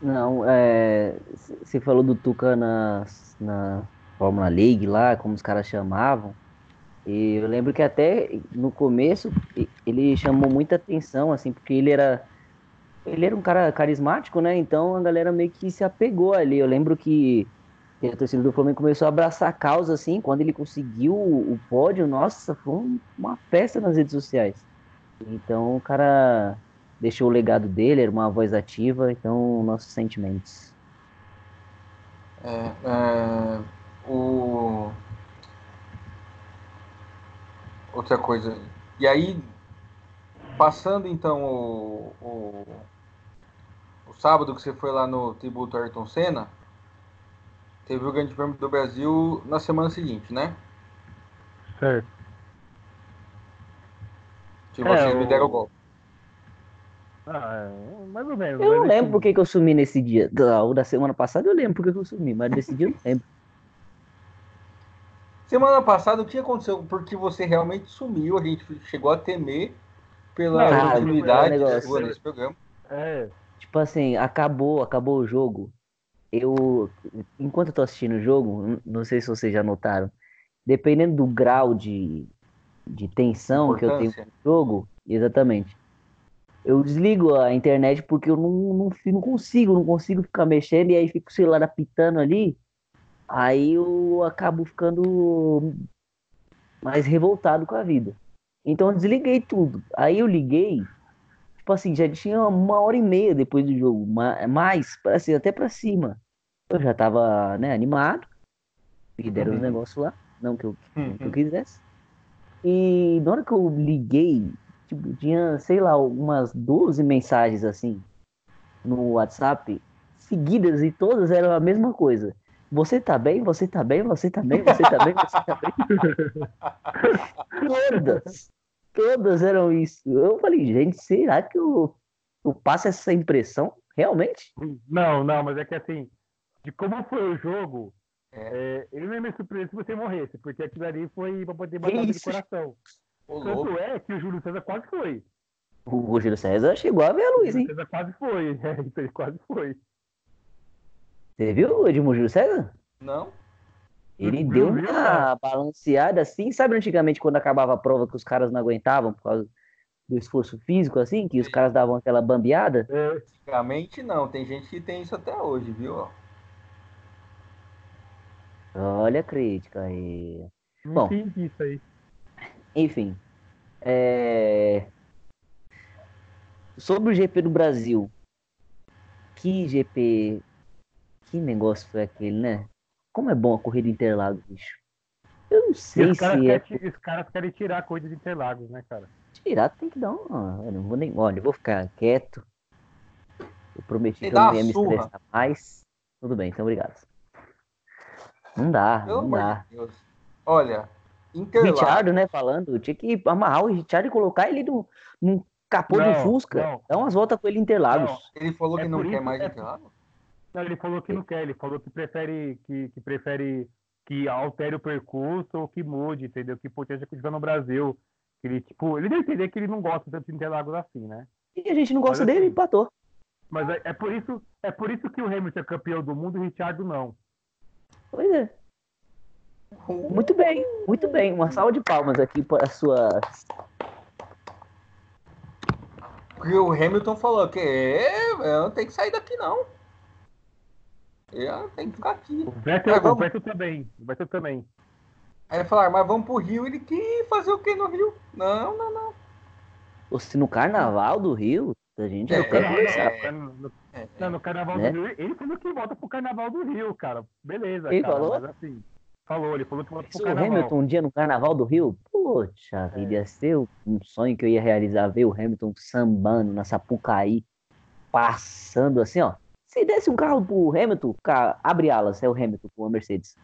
Não, é, você falou do Tuca na, na Fórmula League lá, como os caras chamavam. E eu lembro que até no começo ele chamou muita atenção, assim, porque ele era ele era um cara carismático, né? Então a galera meio que se apegou ali. Eu lembro que, que a torcida do Flamengo começou a abraçar a causa, assim, quando ele conseguiu o, o pódio, nossa, foi uma festa nas redes sociais. Então o cara deixou o legado dele, era uma voz ativa, então nossos sentimentos. É, é, o... Outra coisa. E aí, passando então o, o sábado que você foi lá no tributo Ayrton Senna, teve o Grande Prêmio do Brasil na semana seguinte, né? Certo. Que vocês é, me deram o golpe. Ah, é, mais ou menos. Eu não lembro assim... porque que eu sumi nesse dia. O da semana passada eu lembro porque que eu sumi, mas nesse dia eu não lembro. Semana passada o que aconteceu? Porque você realmente sumiu, a gente chegou a temer pela continuidade desse programa. É, Tipo assim, acabou, acabou o jogo. Eu, enquanto eu tô assistindo o jogo, não sei se vocês já notaram, dependendo do grau de, de tensão que eu tenho no jogo, exatamente. Eu desligo a internet porque eu não, não, não consigo, não consigo ficar mexendo e aí fico o celular apitando ali. Aí eu acabo ficando mais revoltado com a vida. Então eu desliguei tudo. Aí eu liguei tipo assim, já tinha uma hora e meia depois do jogo, mais, assim, até pra cima. Eu já tava, né, animado, me deram uhum. os negócios lá, não que eu, uhum. que eu uhum. quisesse. E na hora que eu liguei, tipo, tinha, sei lá, umas 12 mensagens assim no WhatsApp, seguidas e todas eram a mesma coisa. Você tá bem? Você tá bem? Você tá bem? Você tá bem? Você tá bem? todas. Todas eram isso. Eu falei, gente, será que eu, eu passo essa impressão? Realmente? Não, não, mas é que assim, de como foi o jogo, é, ele não ia me surpreender se você morresse, porque aquilo ali foi pra poder matar de coração. Ô, Tanto louco. é que o Júlio César quase foi. O Júlio César chegou a ver a luz, hein? O Júlio César quase foi, é, ele quase foi. Você viu o Edmundo Júlio César? Não. Ele deu uma balanceada assim, sabe antigamente quando acabava a prova que os caras não aguentavam por causa do esforço físico, assim, que os caras davam aquela bambeada? É, antigamente não, tem gente que tem isso até hoje, viu? Olha a crítica aí. Não Bom, isso aí. Enfim. É... Sobre o GP do Brasil. Que GP. Que negócio foi aquele, né? Como é bom a corrida Interlagos, bicho. Eu não sei os se é. Quer, os caras querem tirar a corrida de Interlagos, né, cara? Tirar tem que dar uma. Eu não vou nem. Olha, eu vou ficar quieto. Eu prometi que eu não ia me surra. estressar mais. Tudo bem, então obrigado. Não dá, Pelo não amor dá. de Deus. Olha, Interlagos. Richard, né, falando, tinha que amarrar o Richard e colocar ele no, num capô de Não, Fusca. não. Dá umas voltas com ele em Interlagos. Não. Ele falou É que não quer isso- mais é- Interlagos? Não, ele falou que não quer, ele falou que prefere que, que prefere que altere o percurso ou que mude, entendeu? Que importante é continuar no Brasil. Que ele, tipo, ele deve entender que ele não gosta tanto de Interlagos assim, né? E a gente não gosta Mas dele, assim- empatou. Mas é, é por isso, é por isso que o Hamilton é campeão do mundo e o Richard não. Pois é. Muito bem, muito bem. Uma salva de palmas aqui para a sua. Porque o Hamilton falou que é, eu não tenho que sair daqui, não. Eu tenho que ficar aqui. O Vettel, Mas vamos- o Vettel também. O Vettel também. Aí falaram, mas vamos pro Rio. Ele que fazer o que no Rio? Não, não, não. Ou se no carnaval do Rio, a gente É, não quer Não, conversar. não, no, no- É, não, no Carnaval Né? do Rio, ele falou que volta pro Carnaval do Rio, cara. Beleza, Ele cara. falou? Mas assim, falou, ele falou que volta Se pro o Carnaval. Hamilton um dia no carnaval do Rio, poxa vida, ia ser um sonho que eu ia realizar, ver o Hamilton sambando na Sapucaí, passando assim, ó. Se desse um carro pro Hamilton, cara, abre alas, é o Hamilton com a Mercedes.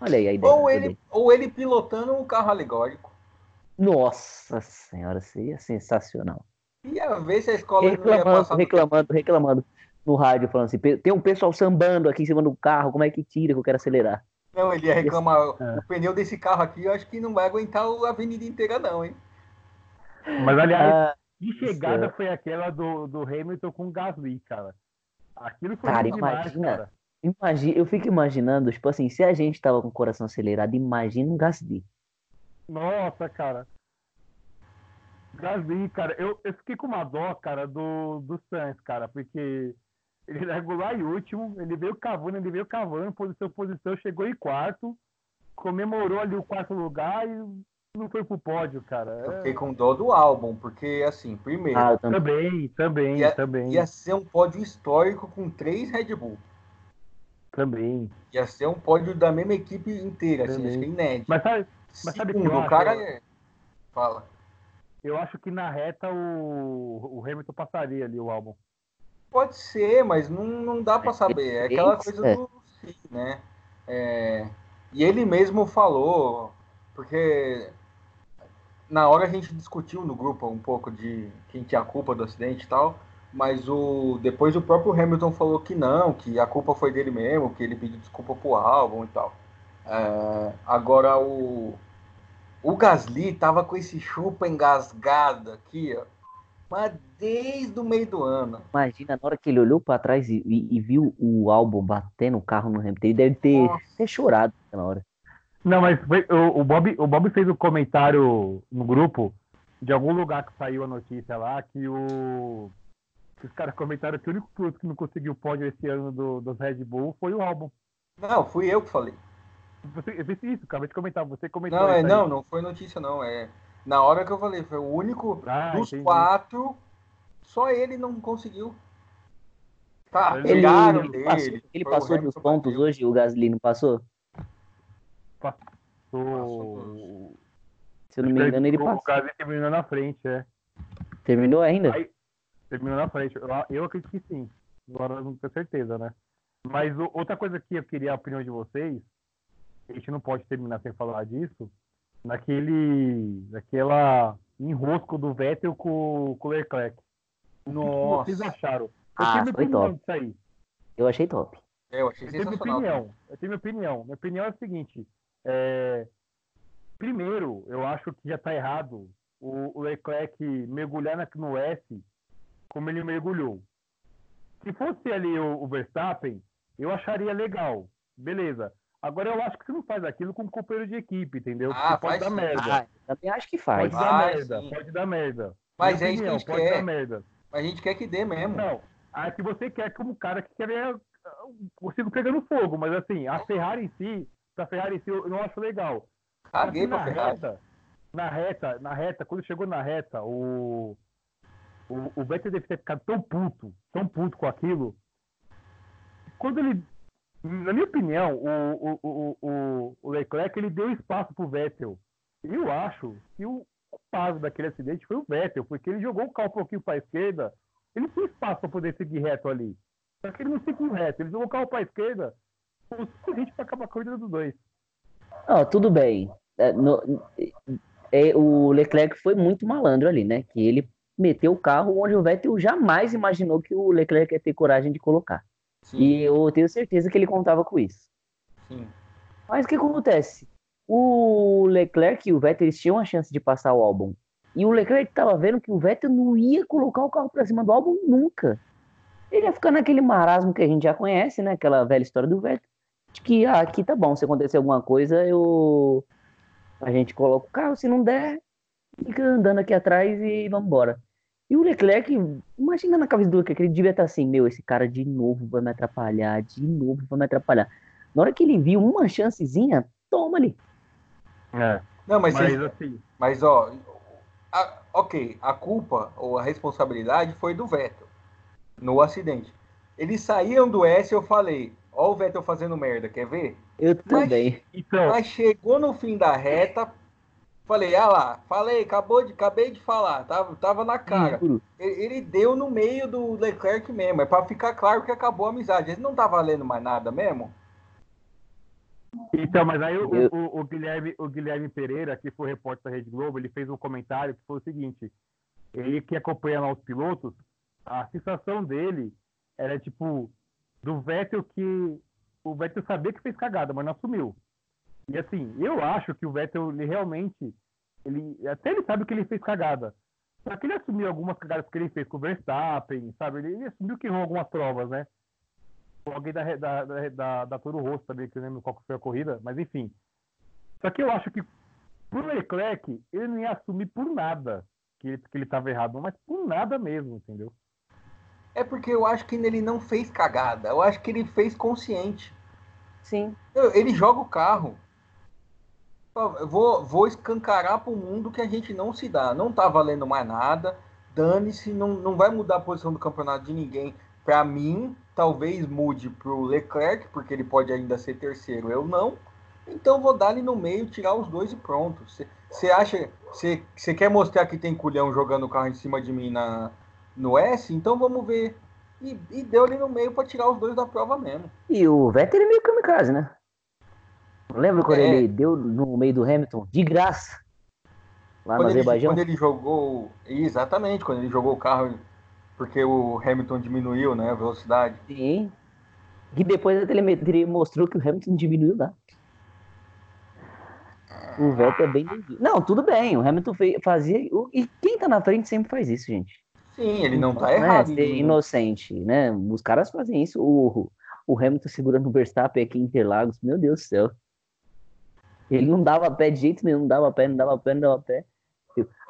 Olha aí a ideia. Ou a ele, ou ele pilotando um carro alegórico. Nossa senhora, seria sensacional. Ia ver se a escola não ia Reclamando, reclamando, reclamando no rádio, falando assim, "Pe- tem um pessoal sambando aqui em cima do carro, como é que tira que eu quero acelerar? Não, ele ia reclamar. É. O pneu desse carro aqui, eu acho que não vai aguentar a avenida inteira, não, hein? Mas aliás, Ah, que chegada foi aquela do, do Hamilton com o Gasly, cara? Aquilo foi Cara, demais, imagina. cara. imagina, eu fico imaginando, tipo assim, se a gente tava com o coração acelerado, imagina um Gasly. Nossa, cara. Gasly, cara, eu, eu fiquei com uma dó, cara, do, do Sainz, cara, porque ele lá em último, ele veio cavando, ele veio cavando, posição, posição, chegou em quarto, comemorou ali o quarto lugar e não foi pro pódio, cara. Eu É, fiquei com dó do álbum, porque, assim, primeiro, Ah, também. Também, também, Ia- também, ia ser um pódio histórico com três Red Bull. também. Ia ser um pódio da mesma equipe inteira, assim, Também. acho que é inédito. Mas sabe, mas sabe o que Segundo, o cara é... Fala. eu acho que na reta o, o Hamilton passaria ali o álbum. Pode ser, mas não, não dá pra saber. É aquela coisa É. do sim, né? É, e ele mesmo falou, porque na hora a gente discutiu no grupo um pouco de quem tinha a culpa do acidente e tal, mas o depois o próprio Hamilton falou que não, que a culpa foi dele mesmo, que ele pediu desculpa pro álbum e tal. É, agora o o Gasly tava com esse chupa engasgado aqui, ó. Mas desde o meio do ano. Imagina, na hora que ele olhou pra trás e, e- e viu o álbum batendo o carro no Hamilton, ele deve ter, ter chorado naquela hora. Não, mas foi- o, o Bob, o Bob fez um comentário no grupo de algum lugar que saiu a notícia lá que o. que Os caras comentaram que o único piloto que não conseguiu pódio esse ano do, dos Red Bull foi o álbum. Não, fui eu que falei. Você, eu disse isso, acabei de comentar. Você comentou Não, é, não, não foi notícia, não. É na hora que eu falei, foi o único Ah, dos entendi. quatro, só ele não conseguiu. Tá, Ele- Ele, dele. passou, ele passou dos Hamilton pontos hoje, o Gasly não passou? O, Se eu não me engano, ele o passou. Gasly terminou na frente, é. Terminou ainda? Aí- Terminou na frente. Eu, eu acredito que sim. Agora não tenho certeza, né? Mas o- outra coisa que eu queria a opinião de vocês, a gente não pode terminar sem falar disso, naquele. naquela enrosco do Vettel com, com o Leclerc. O que Nossa. vocês acharam? Eu Ah, foi top. disso aí. Eu achei top. É, eu achei Eu tenho minha sensacional. opinião. Eu tenho minha opinião. Minha opinião é a seguinte. É, Primeiro, eu acho que já está errado o, Leclerc mergulhar no S como ele mergulhou. Se fosse ali o, o Verstappen, eu acharia legal. Beleza. Agora eu acho que você não faz aquilo com um companheiro de equipe, entendeu? Ah, pode faz dar sim. merda. Ah, eu também acho que faz. pode dar Vai, merda. sim. Pode dar merda. Mas Minha é isso que a gente pode quer. dar merda. A gente quer que dê mesmo. Não, a que você quer como cara que quer ver o circo pegando fogo, mas assim, a Ferrari em si, a Ferrari eu não acho legal. Caguei pra na Ferrari. reta, na reta, na reta, quando chegou na reta, o o, o Vettel deve ter ficado tão puto, tão puto com aquilo. Quando ele, na minha opinião, o, o, o, o Leclerc ele deu espaço pro Vettel. Eu acho que o culpado daquele acidente foi o Vettel, porque ele jogou o carro um pouquinho para a esquerda. Ele tinha espaço para poder seguir reto ali. Só que ele não seguiu reto, ele jogou o carro para a esquerda suficiente para acabar a corrida dos dois. Não, tudo bem. É, no, é, o Leclerc foi muito malandro ali, né? Que ele meteu o carro onde o Vettel jamais imaginou que o Leclerc ia ter coragem de colocar. Sim. E eu tenho certeza que ele contava com isso. Sim. Mas o que acontece? O Leclerc e o Vettel eles tinham a chance de passar o álbum. E o Leclerc estava vendo que o Vettel não ia colocar o carro para cima do álbum nunca. Ele ia ficar naquele marasmo que a gente já conhece, né? Aquela velha história do Vettel. De que ah, aqui tá bom, se acontecer alguma coisa, eu a gente coloca o carro, se não der, fica andando aqui atrás e vamos embora. E o Leclerc, imagina na cabeça do Leclerc, ele devia estar assim, meu, esse cara de novo vai me atrapalhar, de novo vai me atrapalhar. Na hora que ele viu uma chancezinha, toma ali. É. Não, mas, mas, assim... mas ó, a, ok, a culpa ou a responsabilidade foi do Vettel no acidente. Eles saíam do S, eu falei, ó o Vettel fazendo merda, quer ver? Eu também. Mas, então... mas chegou no fim da reta, Falei, ah lá, falei, acabou de, acabei de falar, tava, tava na cara. Ele, ele, deu no meio do Leclerc mesmo, é para ficar claro que acabou a amizade. Ele não tá valendo mais nada mesmo. Então, mas aí o, o, o, Guilherme, o Guilherme Pereira, que foi repórter da Rede Globo, ele fez um comentário que foi o seguinte: ele que acompanha lá os pilotos, a sensação dele era tipo do Vettel que o Vettel sabia que fez cagada, mas não assumiu. E assim, eu acho que o Vettel ele realmente, ele até ele sabe que ele fez cagada. Só que ele assumiu algumas cagadas que ele fez com o Verstappen, sabe? Ele, ele assumiu que errou algumas provas, né? Alguém da, da, da, da, da Toro Rosso também, que eu lembro qual foi a corrida, mas enfim. Só que eu acho que pro Leclerc, ele não ia assumir por nada que ele, que ele tava errado, mas por nada mesmo, entendeu? É porque eu acho que ele não fez cagada, eu acho que ele fez consciente. Sim. Ele joga o carro vou, vou escancarar para o mundo que a gente não se dá. Não tá valendo mais nada. Dane-se, não, não vai mudar a posição do campeonato de ninguém. Para mim, talvez mude para o Leclerc, porque ele pode ainda ser terceiro, eu não. Então vou dar ali no meio, tirar os dois e pronto. Você acha. Você quer mostrar que tem culhão jogando o carro em cima de mim na, no S? Então vamos ver. E, e deu ali no meio para tirar os dois da prova mesmo. E o Vettel é meio kamikaze, né? Lembra quando é. ele deu no meio do Hamilton de graça? Lá quando no Azerbaijão? Ele, quando ele jogou. Exatamente, quando ele jogou o carro, porque o Hamilton diminuiu né, a velocidade. Sim. E depois a telemetria mostrou que o Hamilton diminuiu lá. O Vettel é bem. Não, tudo bem. O Hamilton fazia. E quem tá na frente sempre faz isso, gente. Sim, ele não tá errado. É, inocente, né? Os caras fazem isso. O, o Hamilton segurando o Verstappen aqui em Interlagos. Meu Deus do céu. Ele não dava pé de jeito nenhum, não dava pé, não dava pé, não dava pé.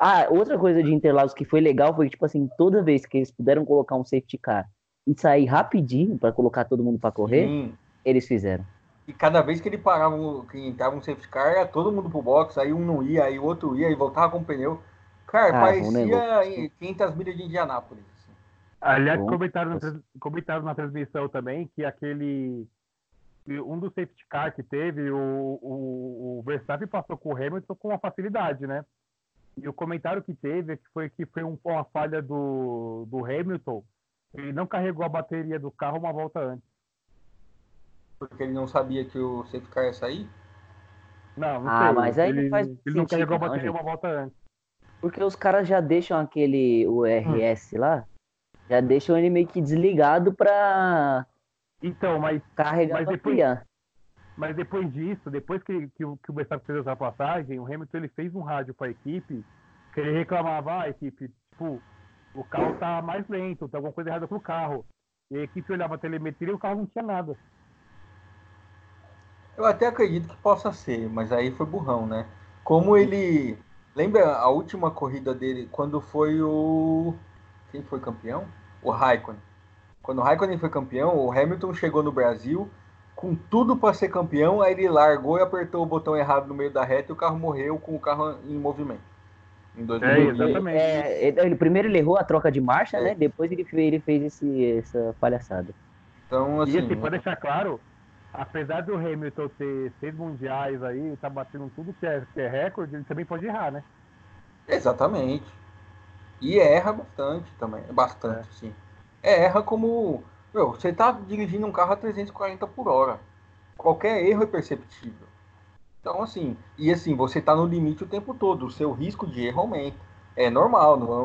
Ah, outra coisa de Interlagos que foi legal foi que, tipo assim, toda vez que eles puderam colocar um safety car e sair rapidinho para colocar todo mundo para correr, Sim. eles fizeram. E cada vez que ele parava, que entrava um safety car, era todo mundo pro box, aí um não ia, aí o outro ia, e voltava com o pneu. Cara, ah, parecia um 500 milhas de Indianápolis. Assim. Aliás, comentaram, comentaram na transmissão também que aquele um dos safety car que teve, o, o, o, Verstappen passou com o Hamilton com uma facilidade, né? E o comentário que teve foi que foi um, uma falha do, do Hamilton. Ele não carregou a bateria do carro uma volta antes. Porque ele não sabia que o safety car ia sair? Não, não ah, sei. mas aí ele, não faz ele não carregou a bateria uma volta antes. Porque os caras já deixam aquele o RS hum. lá, já deixam ele meio que desligado para então, mas. Carregando mas depois, mas depois disso, depois que, que, o, que o Verstappen fez a ultrapassagem, o Hamilton ele fez um rádio para a equipe que ele reclamava, ah, equipe, tipo, o carro tá mais lento, tem alguma coisa errada com o carro. E a equipe olhava a telemetria e o carro não tinha nada. Eu até acredito que possa ser, mas aí foi burrão, né? Como ele. Lembra a última corrida dele, quando foi o. Quem foi campeão? O Raikkonen. Quando o Raikkonen foi campeão, o Hamilton chegou no Brasil com tudo para ser campeão, aí ele largou e apertou o botão errado no meio da reta e o carro morreu com o carro em movimento. Em É, 2016. exatamente. É, ele, ele- primeiro ele errou a troca de marcha, É. né? Depois ele fez, ele fez esse, essa palhaçada. Então, E assim, assim, pra deixar claro, apesar do Hamilton ter seis mundiais aí, tá batendo tudo que é, que é recorde, ele também pode errar, né? exatamente. E erra bastante também, bastante, sim. Erra como, meu, você tá dirigindo um carro a 340 por hora. Qualquer erro é perceptível. Então, assim, e assim, você tá no limite o tempo todo, o seu risco de erro aumenta. É normal, não é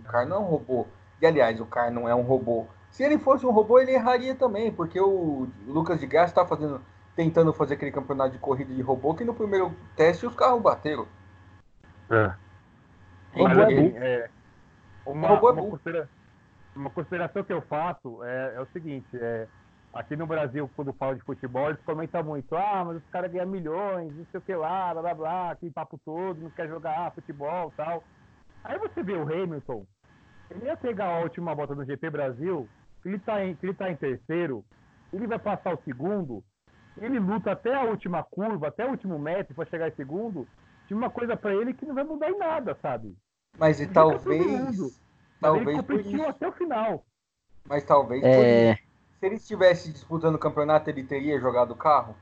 o cara não é um robô. E aliás, o cara não é um robô. Se ele fosse um robô, ele erraria também, porque o Lucas de Graça tá fazendo, tentando fazer aquele campeonato de corrida de robô que no primeiro teste os carros bateram. É. Robô é assim, é, uma, Robô é uma, considera- uma consideração que eu faço é, é o seguinte, é, aqui no Brasil, quando fala de futebol, eles comentam muito, ah, mas os caras ganham milhões, não sei o que lá, blá blá blá, aquele papo todo, não quer jogar futebol e tal. Aí você vê o Hamilton, ele ia pegar a última volta no GP Brasil, ele tá em, ele tá em terceiro, ele vai passar o segundo, ele luta até a última curva, até o último metro para chegar em segundo, de uma coisa para ele que não vai mudar em nada, sabe? Mas e mundo. talvez. Ele Talvez por competiu isso. até o final. Mas talvez É. Se ele estivesse disputando o campeonato, ele teria jogado o carro?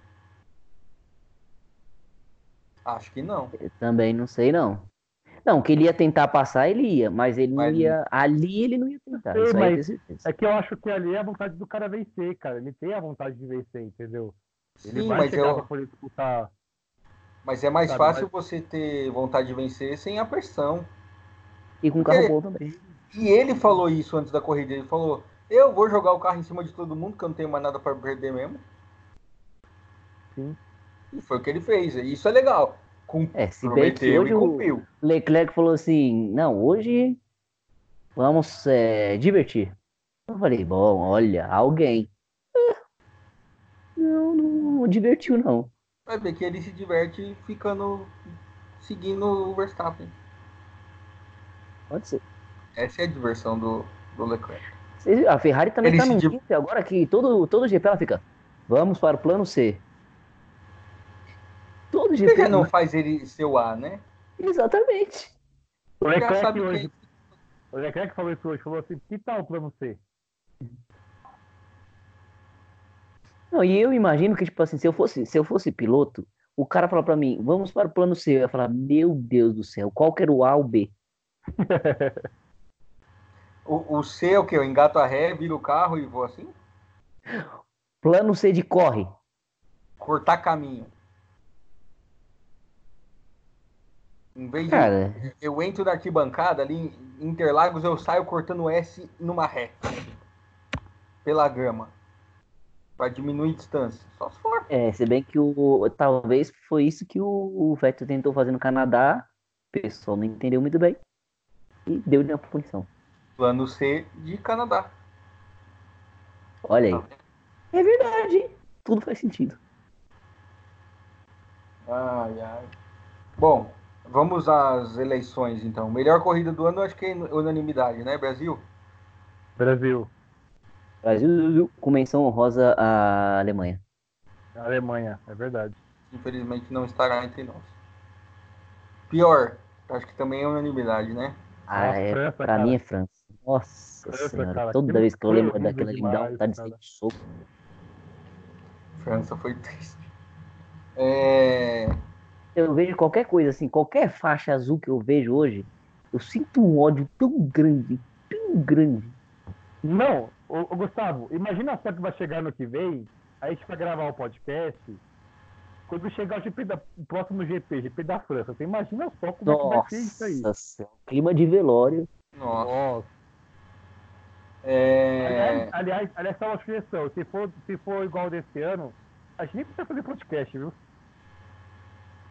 Acho que não. eu também não sei, não. Não, que ele ia tentar passar, ele ia, mas ele não Mas- ia. Ali ele não ia tentar. Sei, mas-. É que eu acho que ali é a vontade do cara vencer, cara. Ele tem a vontade de vencer, entendeu? Ele Sim, vai mas, chegar eu, pra poder disputar. mas é mais Sabe, fácil você ter vontade de vencer sem a pressão. E com Porque- carro bom também. E ele falou isso antes da corrida. Ele falou: Eu vou jogar o carro em cima de todo mundo, que eu não tenho mais nada para perder mesmo. Sim. E foi o que ele fez. E isso é legal. Com, É, se bem que hoje o. Leclerc falou assim: não, hoje vamos é, divertir. Eu falei, bom, olha, alguém. Ah, Não, não divertiu, não. Vai ver que ele se diverte ficando. seguindo o Verstappen. Pode ser. Essa é a diversão do, do Leclerc. A Ferrari também Ele tá num div- agora que todo, todo GP ela fica. Vamos para o plano C. Que GP. que não faz ele ser o A, né? Exatamente. O Leclerc sabe hoje. que O Leclerc falou isso hoje, falou assim, que tal pra você? Não, e eu imagino que, tipo assim, se eu fosse, se eu fosse piloto, o cara fala pra mim, vamos para o plano C. Eu ia falar, meu Deus do céu, qual que era o A ou B? o, o C é o quê? Eu engato a ré, viro o carro e vou assim? Plano C de corre. Cortar caminho. Em vez de Cara, eu entro na arquibancada ali em Interlagos, eu saio cortando S numa ré. Pela grama. Pra diminuir distância. Só se for. é, se bem que o. Talvez foi isso que o, o Vettel tentou fazer no Canadá. O pessoal não entendeu muito bem. E deu na punição. Plano C de Canadá. Olha aí. É verdade, hein? Tudo faz sentido. Ai, ai. Bom, vamos às eleições então. Melhor corrida do ano, acho que é unanimidade, né, Brasil? Brasil, Brasil com menção honrosa à Alemanha. Alemanha, é verdade. Infelizmente não estará entre nós. Pior, acho que também é unanimidade, né? Ah, A é, França, pra cara. mim é França. Nossa França, senhora, cara, toda aquilo vez que eu lembro daquela ali me dá vontade de soco. França foi triste. É... Eu vejo qualquer coisa assim, qualquer faixa azul que eu vejo hoje, eu sinto um ódio tão grande, tão grande. Não, ô, ô, Gustavo, imagina só que vai chegar no que vem, aí a gente vai gravar o podcast. Quando chegar o, GP da, o próximo GP, GP da França, você imagina só como é que vai ser isso aí. Nossa senhora, clima de velório. Nossa. Nossa. É... Aliás, aliás, aliás, só uma sugestão. Se for, se for igual desse ano, a gente nem precisa fazer podcast, viu?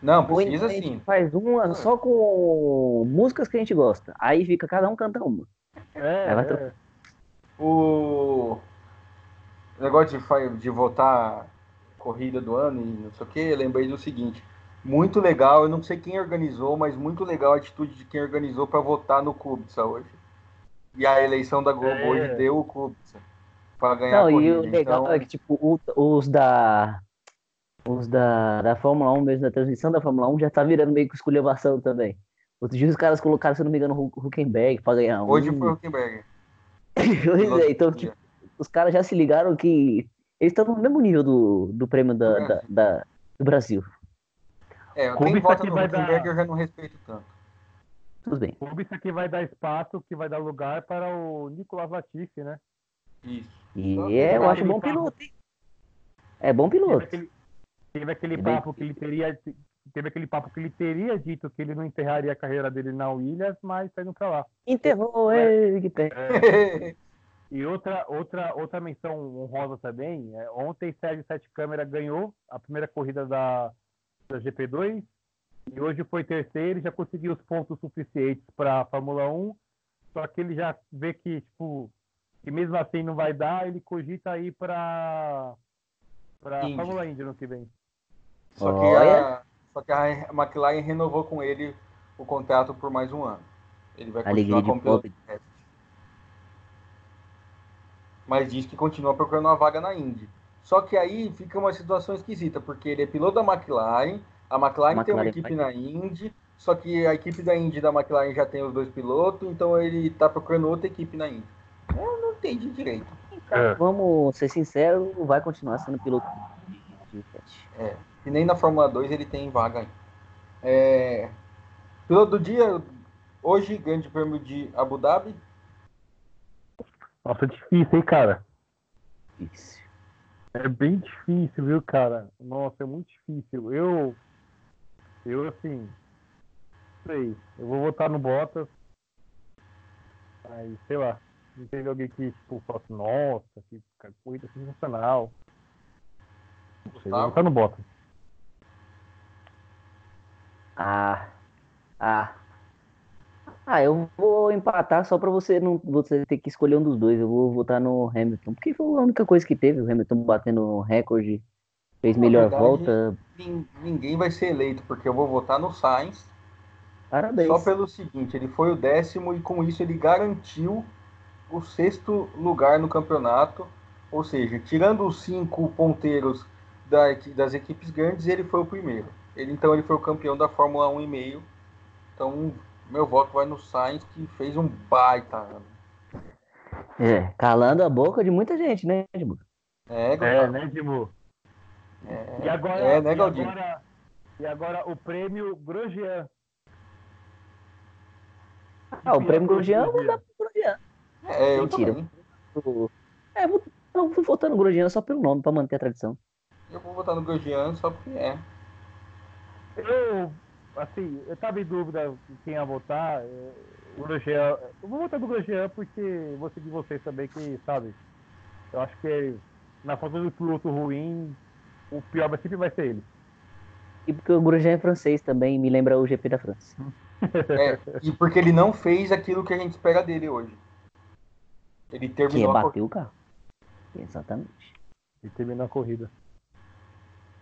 Não, Ou precisa então a gente sim. faz uma só com músicas que a gente gosta. Aí fica cada um canta uma. É, é. O negócio de, de votar corrida do ano e não sei o que, eu lembrei do seguinte. Muito legal, eu não sei quem organizou, mas muito legal a atitude de quem organizou para votar no Kubica hoje. E a eleição da Globo É. hoje deu o Kubica para ganhar Não, a e corrida. o legal então, é que, tipo, o- os da. Os da, da Fórmula 1, mesmo da transmissão da Fórmula 1, já tá virando meio que esculhambação também. Outro dia os caras colocaram, se eu não me engano, o Huckenberg pra ganhar um. Hoje foi o Huckenberg. pois é, então tipo, os caras já se ligaram que eles estão no mesmo nível do, do prêmio da, da, da do Brasil. É, quem vota no Huckenberg dar... eu já não respeito tanto. Tudo bem. isso aqui vai dar espaço, que vai dar lugar para o Nicolas Latifi, né? Isso. E é, eu acho bom piloto, hein? É bom piloto. Teve aquele papo que ele teria. Teve aquele papo que ele teria dito que ele não enterraria a carreira dele na Williams, mas tá indo pra lá. Enterrou, é, que tem. É. E outra, outra, outra menção honrosa também, é, ontem Sérgio Sete Câmara ganhou a primeira corrida da, da GP2 e hoje foi terceiro e já conseguiu os pontos suficientes para a Fórmula 1, só que ele já vê que, tipo, que mesmo assim não vai dar, ele cogita ir para para Fórmula Indy no que vem. Só que, a, só que a McLaren renovou com ele o contrato por mais um ano. Ele vai continuar como piloto Mas diz que continua procurando uma vaga na Indy. Só que aí fica uma situação esquisita, porque ele é piloto da McLaren, a McLaren, McLaren tem uma equipe na Indy, só que a equipe da Indy e da McLaren já tem os dois pilotos, então ele está procurando outra equipe na Indy. Eu não entendi direito. É. vamos ser sinceros, vai continuar sendo piloto de teste. É. E nem na Fórmula 2 ele tem vaga ainda. É... Piloto do dia, hoje, grande prêmio de Abu Dhabi. Nossa, difícil, hein, cara? Difícil. É bem difícil, viu, cara? Nossa, é muito difícil. Eu, eu assim, sei, eu vou votar no Bottas. Aí, sei lá, não teve alguém que, tipo, fala assim, nossa, que corrida sensacional. Não sei, vou votar no Bottas. Ah. Ah. Ah, eu vou empatar só pra você não você ter que escolher um dos dois. Eu vou votar no Hamilton, porque foi a única coisa que teve. O Hamilton batendo recorde, fez Na melhor verdade, volta. Ninguém vai ser eleito, porque eu vou votar no Sainz. Parabéns. Só pelo seguinte, ele foi o décimo e com isso ele garantiu o sexto lugar no campeonato. Ou seja, tirando os cinco ponteiros da, das equipes grandes, ele foi o primeiro. Ele, então ele foi o campeão da Fórmula 1,5. Então, meu voto vai no Sainz, que fez um baita ano. É, calando a boca de muita gente, né, Edmo? É, é né, Edmo? É, e agora, é, né, Galdinho? E agora, e agora o prêmio Grosjean. Ah, o prêmio Grosjean eu vou dar pro Grosjean. É, eu Mentira. Também. É, eu, vou, eu fui votando no Grosjean só pelo nome, pra manter a tradição. Eu vou votar no Grosjean só porque é. Eu, assim, eu tava em dúvida quem ia votar. O Grosjean. Eu vou votar no Grosjean porque vou seguir vocês também, que, sabe? Eu acho que na falta do piloto ruim, o pior sempre vai ser ele. E porque o Grosjean é francês também, me lembra o GP da França. É, e porque ele não fez aquilo que a gente espera dele hoje. Ele terminou. Que bater o carro. Exatamente. Ele terminou a corrida.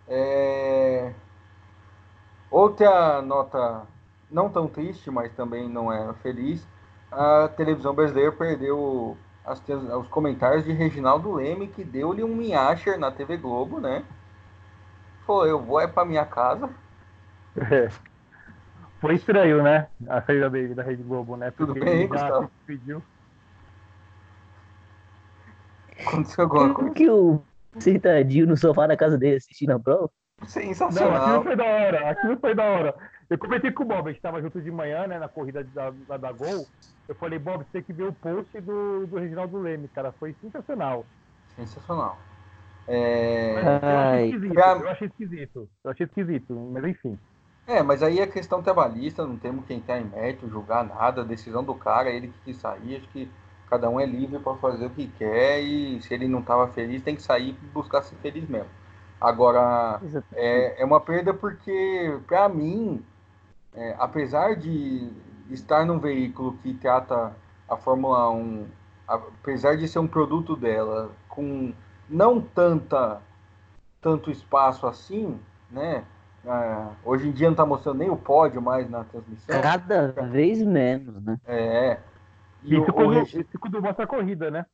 É... Outra nota não tão triste, mas também não é feliz, a televisão brasileira perdeu as, os comentários de Reginaldo Leme, que deu-lhe um minhacher na TV Globo, né? Falou, eu vou é pra minha casa. É. Foi estranho, né? A saída dele da Rede Globo, né? Porque Tudo bem, Gustavo? Pediu. Aconteceu alguma coisa? que o sentadinho no sofá da casa dele assistindo a prova? Sensacional. Não, aquilo foi da hora, aquilo foi da hora. Eu comentei com o Bob, a gente tava junto de manhã, né, na corrida da, da, da Gol. Eu falei, Bob, você tem que ver o post do, do Reginaldo Leme, cara, foi sensacional. Sensacional. É... Eu, achei esquisito, eu achei esquisito, eu achei esquisito, mas enfim. É, mas aí é questão trabalhista, não temos quem tá em mérito, julgar nada, a decisão do cara, ele que quis sair, acho que cada um é livre para fazer o que quer e se ele não estava feliz, tem que sair e buscar ser feliz mesmo. Agora, é, é uma perda porque, para mim, é, apesar de estar num veículo que trata a Fórmula 1, apesar de ser um produto dela com não tanta tanto espaço assim, né? Ah, hoje em dia não está mostrando nem o pódio mais na transmissão. Cada vez menos, né? É. Isso, o, quando, o... isso quando mostra a corrida, né?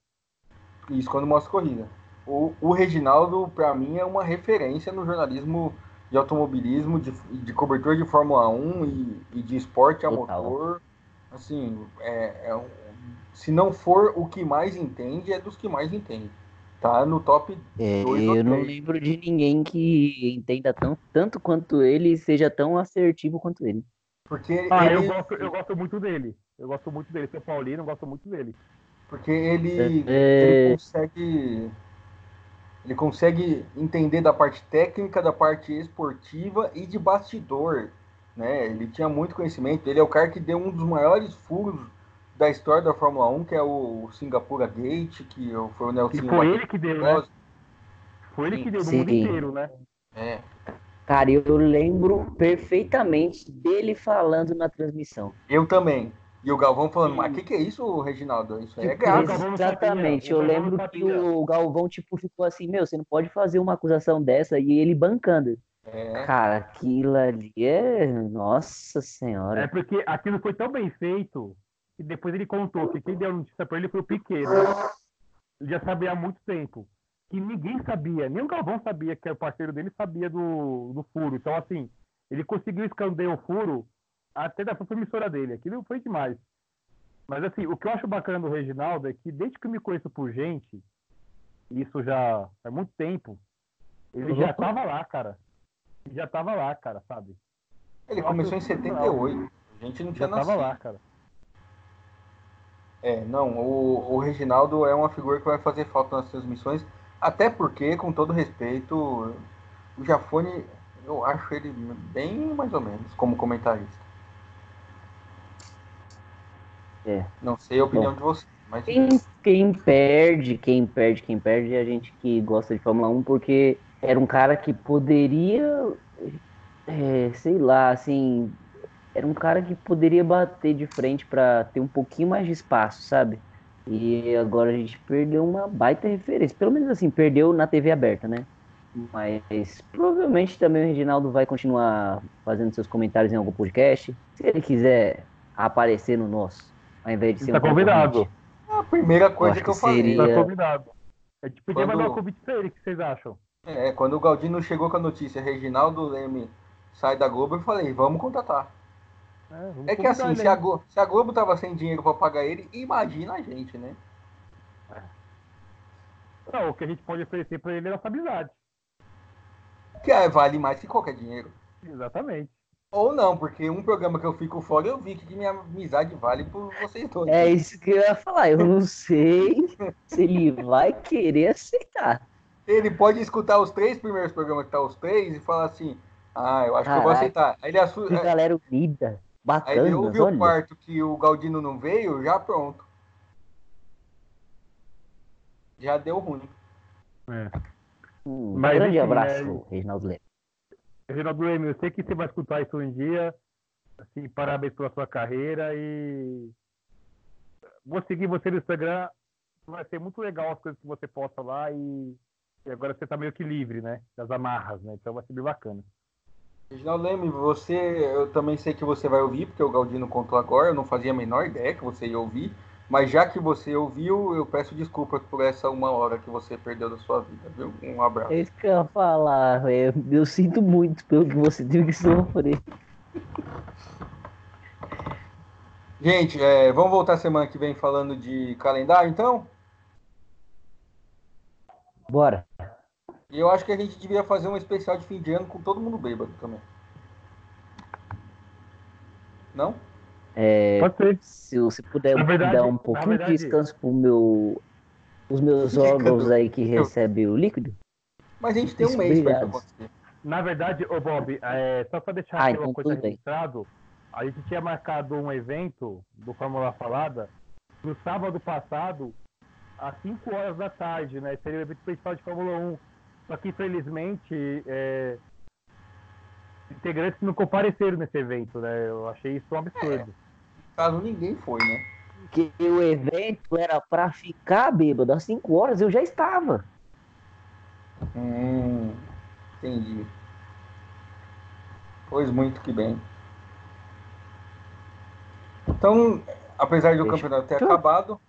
Isso quando mostra a corrida. O, o Reginaldo, para mim, é uma referência no jornalismo de automobilismo, de, de cobertura de Fórmula 1 e, e de esporte a Total. motor. Assim, é, é um- se não for o que mais entende, é dos que mais entende. Tá no top É, Dois ou eu não lembro de ninguém que entenda tão, tanto quanto ele e seja tão assertivo quanto ele. porque Ah, eu ele, gosto, eu gosto muito dele. Eu gosto muito dele. Sou paulino, eu gosto muito dele. porque ele, É. ele consegue ele consegue entender da parte técnica, da parte esportiva e de bastidor, né? Ele tinha muito conhecimento. Ele é o cara que deu um dos maiores furos da história da Fórmula 1, que é o Singapura Gate, que foi o E Nelson foi ele que deu, né? Foi ele que deu no mundo Sim. inteiro, né? É, Cara, eu lembro perfeitamente dele falando na transmissão. eu também. E o Galvão falando, mas o que, que é isso, Reginaldo? Isso aí é Tipo, grave. Exatamente. Eu lembro que o Galvão, tipo, ficou assim, meu, você não pode fazer uma acusação dessa e ele bancando. É, Cara, aquilo ali é. Nossa É senhora. porque aquilo foi tão bem feito que depois ele contou que quem deu a notícia pra ele foi o Piquet, né? Ele já sabia há muito tempo. Que ninguém sabia, nem o Galvão sabia que o parceiro dele sabia do, do furo. Então, assim, ele conseguiu esconder o furo até da própria emissora dele. Aquilo foi demais. Mas, assim, o que eu acho bacana do Reginaldo é que desde que eu me conheço por gente, isso já faz muito tempo, ele já tava lá, cara. Ele já tava lá, cara, sabe? ele começou em 78. A gente não tinha Já tava nascido. lá, cara. É, não, o, o Reginaldo é uma figura que vai fazer falta nas transmissões, até porque, com todo respeito, o Jafone, eu acho ele bem mais ou menos como comentarista. É. Não sei a opinião de você, mas Quem, quem perde, quem perde, quem perde é a gente que gosta de Fórmula 1, porque era um cara que poderia, é, sei lá, assim, era um cara que poderia bater de frente pra ter um pouquinho mais de espaço, sabe? E agora a gente perdeu uma baita referência. Pelo menos assim, perdeu na TV aberta, né? Mas provavelmente também o Reginaldo vai continuar fazendo seus comentários em algum podcast. Se ele quiser aparecer no nosso, ao invés de Ele ser tá um convidado. concorrente. a primeira coisa acho que eu falei. seria- Tá convidado. A gente podia Quando- mandar um convite pra ele, o que vocês acham? É, quando o Galdino chegou com a notícia, Reginaldo Leme sai da Globo, eu falei, vamos contratar. vamos É que assim, se a, Globo, se a Globo tava sem dinheiro pra pagar ele, imagina a gente, né? Não, o que a gente pode oferecer pra ele é nossa amizade. Que é, vale mais que qualquer dinheiro. Exatamente. Ou não, porque um programa que eu fico fora, eu vi que minha amizade vale por vocês dois. É isso que eu ia falar. Eu não sei se ele vai querer aceitar. Ele pode escutar os três primeiros programas que tá os três e falar assim, ah, eu acho que eu vou Caraca. aceitar. Aí ele, assu... Que galera unida, Aí ele bacana, ouviu o olha. quarto que o Galdino não veio, já pronto. Já deu ruim. Um Mas, grande enfim, abraço, né? Reginaldo Leme. Reginaldo Leme, eu sei que você vai escutar isso um dia. Assim, parabéns pela sua carreira e vou seguir você no Instagram. Vai ser muito legal as coisas que você posta lá e, e agora você tá meio que livre, né? Das amarras, né? Então vai ser bem bacana. Reginaldo Leme, você, eu também sei que você vai ouvir, porque o Galdino contou agora, eu não fazia a menor ideia que você ia ouvir, mas já que você ouviu, eu peço desculpas por essa uma hora que você perdeu da sua vida, viu? Um abraço. É isso que eu ia falar. Eu, eu sinto muito pelo que você teve que sofrer. Gente, é, vamos voltar semana que vem falando de calendário, então? Bora. E eu acho que a gente devia fazer um especial de fim de ano com todo mundo bêbado também. Não? É, Pode ser. se você puder verdade- dar um pouquinho verdade- de descanso pro meu, os meus órgãos aí que recebem o líquido. Mas a gente tem um mês pra isso. Na verdade, ô Bob, é, só para deixar Ah, então uma coisa registrado, a gente tinha marcado um evento do Fórmula Falada no sábado passado, às 5 horas da tarde, né? Seria o evento principal de Fórmula 1. Só que, infelizmente, é, integrantes não compareceram nesse evento, né? Eu achei isso um absurdo. Caso ninguém foi, né? Que o evento era pra ficar bêbado às 5 horas, eu já estava. Hum, entendi. Pois muito que bem. Então, apesar do Deixa- campeonato ter eu- acabado,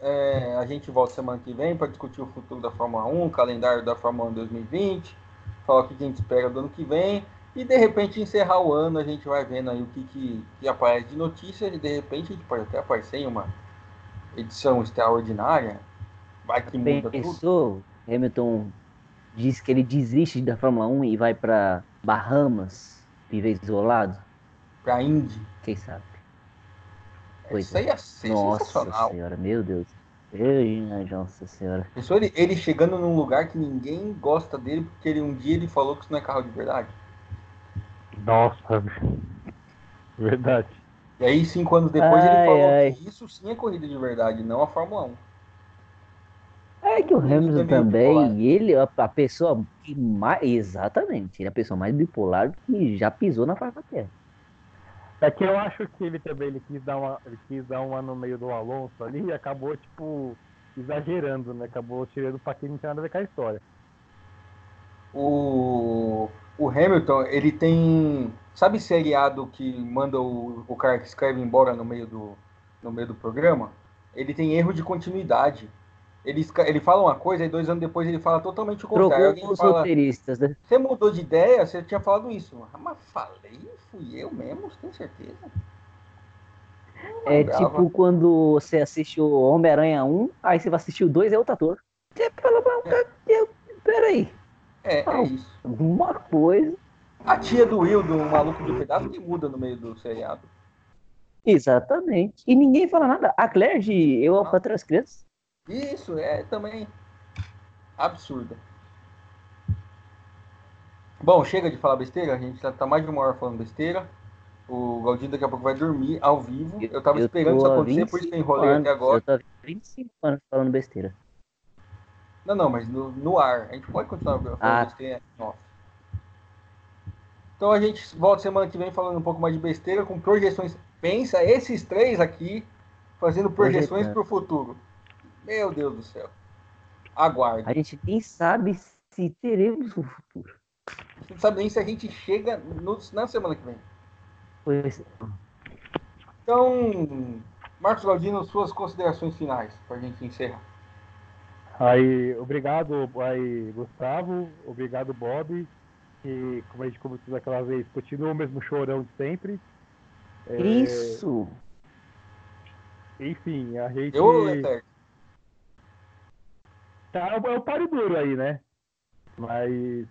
é, a gente volta semana que vem para discutir o futuro da Fórmula 1, o calendário da Fórmula 1 2020, falar o que a gente espera do ano que vem. E de repente encerrar o ano, a gente vai vendo aí o que, que, que aparece de notícias e de repente a gente pode até aparecer em uma edição extraordinária. Vai que muda Pensou, tudo. Hamilton diz que ele desiste da Fórmula 1 e vai para Bahamas, viver isolado. Para Indy. Quem sabe? Pois Isso aí é sensacional. Nossa senhora, meu Deus. Eu, nossa senhora. Pensou ele, ele chegando num lugar que ninguém gosta dele porque ele, um dia ele falou que isso não é carro de verdade. Nossa, verdade. E aí, cinco anos depois, ai, ele falou ai. que isso sim é corrida de verdade, não a Fórmula 1. É que o Hamilton é também, ele é a pessoa que mais. Exatamente, ele é a pessoa mais bipolar que já pisou na face da terra. É que eu acho que ele também ele quis dar uma, ele quis dar uma no meio do Alonso ali e acabou, tipo, exagerando, né? Acabou tirando pra quem não tinha nada a ver com a história. O, o Hamilton, ele tem. Sabe seriado que manda o, o cara que escreve embora no meio do, no meio do programa? Ele tem erro de continuidade. Ele, ele fala uma coisa e dois anos depois ele fala totalmente o contrário. Trocou os fala, roteiristas, né? Você mudou de ideia, você tinha falado isso. Ah, mas falei, fui eu mesmo, você tem certeza? É tipo quando você assiste o Homem-Aranha 1, aí você vai assistir o 2 é outro ator. Você fala, é. peraí. É, é isso. Alguma coisa. A tia do Will, do maluco do pedaço, que muda no meio do seriado. Exatamente. E ninguém fala nada. A Claire de Eu, a Patrulha as Crianças isso, é também absurda. Bom, chega de falar besteira, a gente já tá mais de uma hora falando besteira. O Galdinho daqui a pouco vai dormir ao vivo. Eu tava eu esperando isso acontecer, por isso que eu enrolei anos, até agora. Eu tô 25 anos falando besteira. Não, não, mas no, no ar. A gente pode continuar falando ah. besteira. Nossa. Então a gente volta semana que vem falando um pouco mais de besteira, com projeções. Pensa, esses três aqui fazendo projeções para o futuro. Meu Deus do céu. Aguarde. A gente nem sabe se teremos um futuro. A gente não sabe nem se a gente chega no, na semana que vem. Pois é. Então, Marcos Galdino, suas considerações finais para a gente encerrar. Aí, obrigado, aí, Gustavo. Obrigado, Bob. E, como a gente comentou daquela vez, continua o mesmo chorão de sempre. É... Isso! Enfim, a gente. Eu, tá, é o páreo duro aí, né? Mas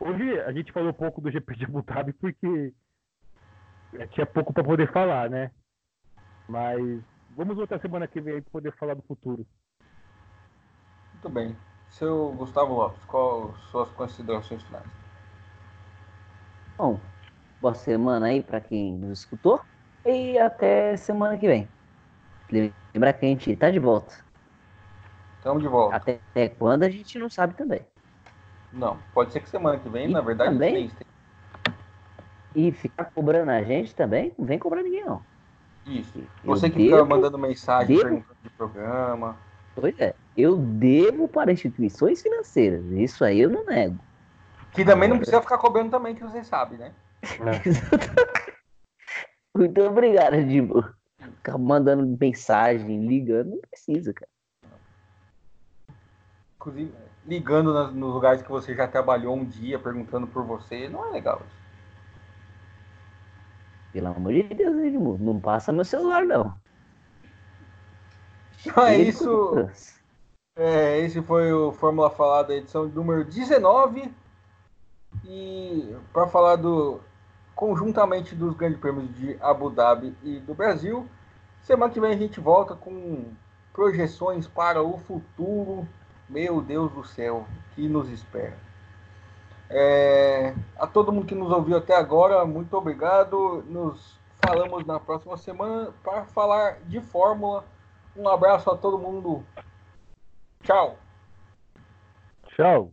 hoje a gente falou pouco do GP de Abu Dhabi porque tinha pouco para poder falar, né? Mas vamos voltar semana que vem para poder falar do futuro. Muito bem. Seu Gustavo Lopes, qual suas considerações finais? Bom, boa semana aí para quem nos escutou e até semana que vem. Lembra que a gente tá de volta. Estamos de volta. Até, até, quando a gente não sabe também. Não, pode ser que semana que vem, e na verdade, também, E ficar cobrando a gente também, não vem cobrar ninguém, não. Isso. Você que devo, fica mandando mensagem devo, perguntando de programa. Pois é, eu devo para instituições financeiras. Isso aí eu não nego. Que também não precisa ficar cobrando também, que você sabe, né? É. Muito obrigado, Dibo. Ficar mandando mensagem, ligando, não precisa, cara inclusive, ligando nas, nos lugares que você já trabalhou um dia, perguntando por você, não é legal isso. Pelo amor de Deus, Edmundo, não passa meu celular, não. Então é isso. É, esse foi o Fórmula Falada, edição número 19. E para falar do conjuntamente dos grandes prêmios de Abu Dhabi e do Brasil, semana que vem a gente volta com projeções para o futuro meu Deus do céu, que nos espera. É, a todo mundo que nos ouviu até agora, muito obrigado. Nos falamos na próxima semana para falar de Fórmula. Um abraço a todo mundo. Tchau. Tchau.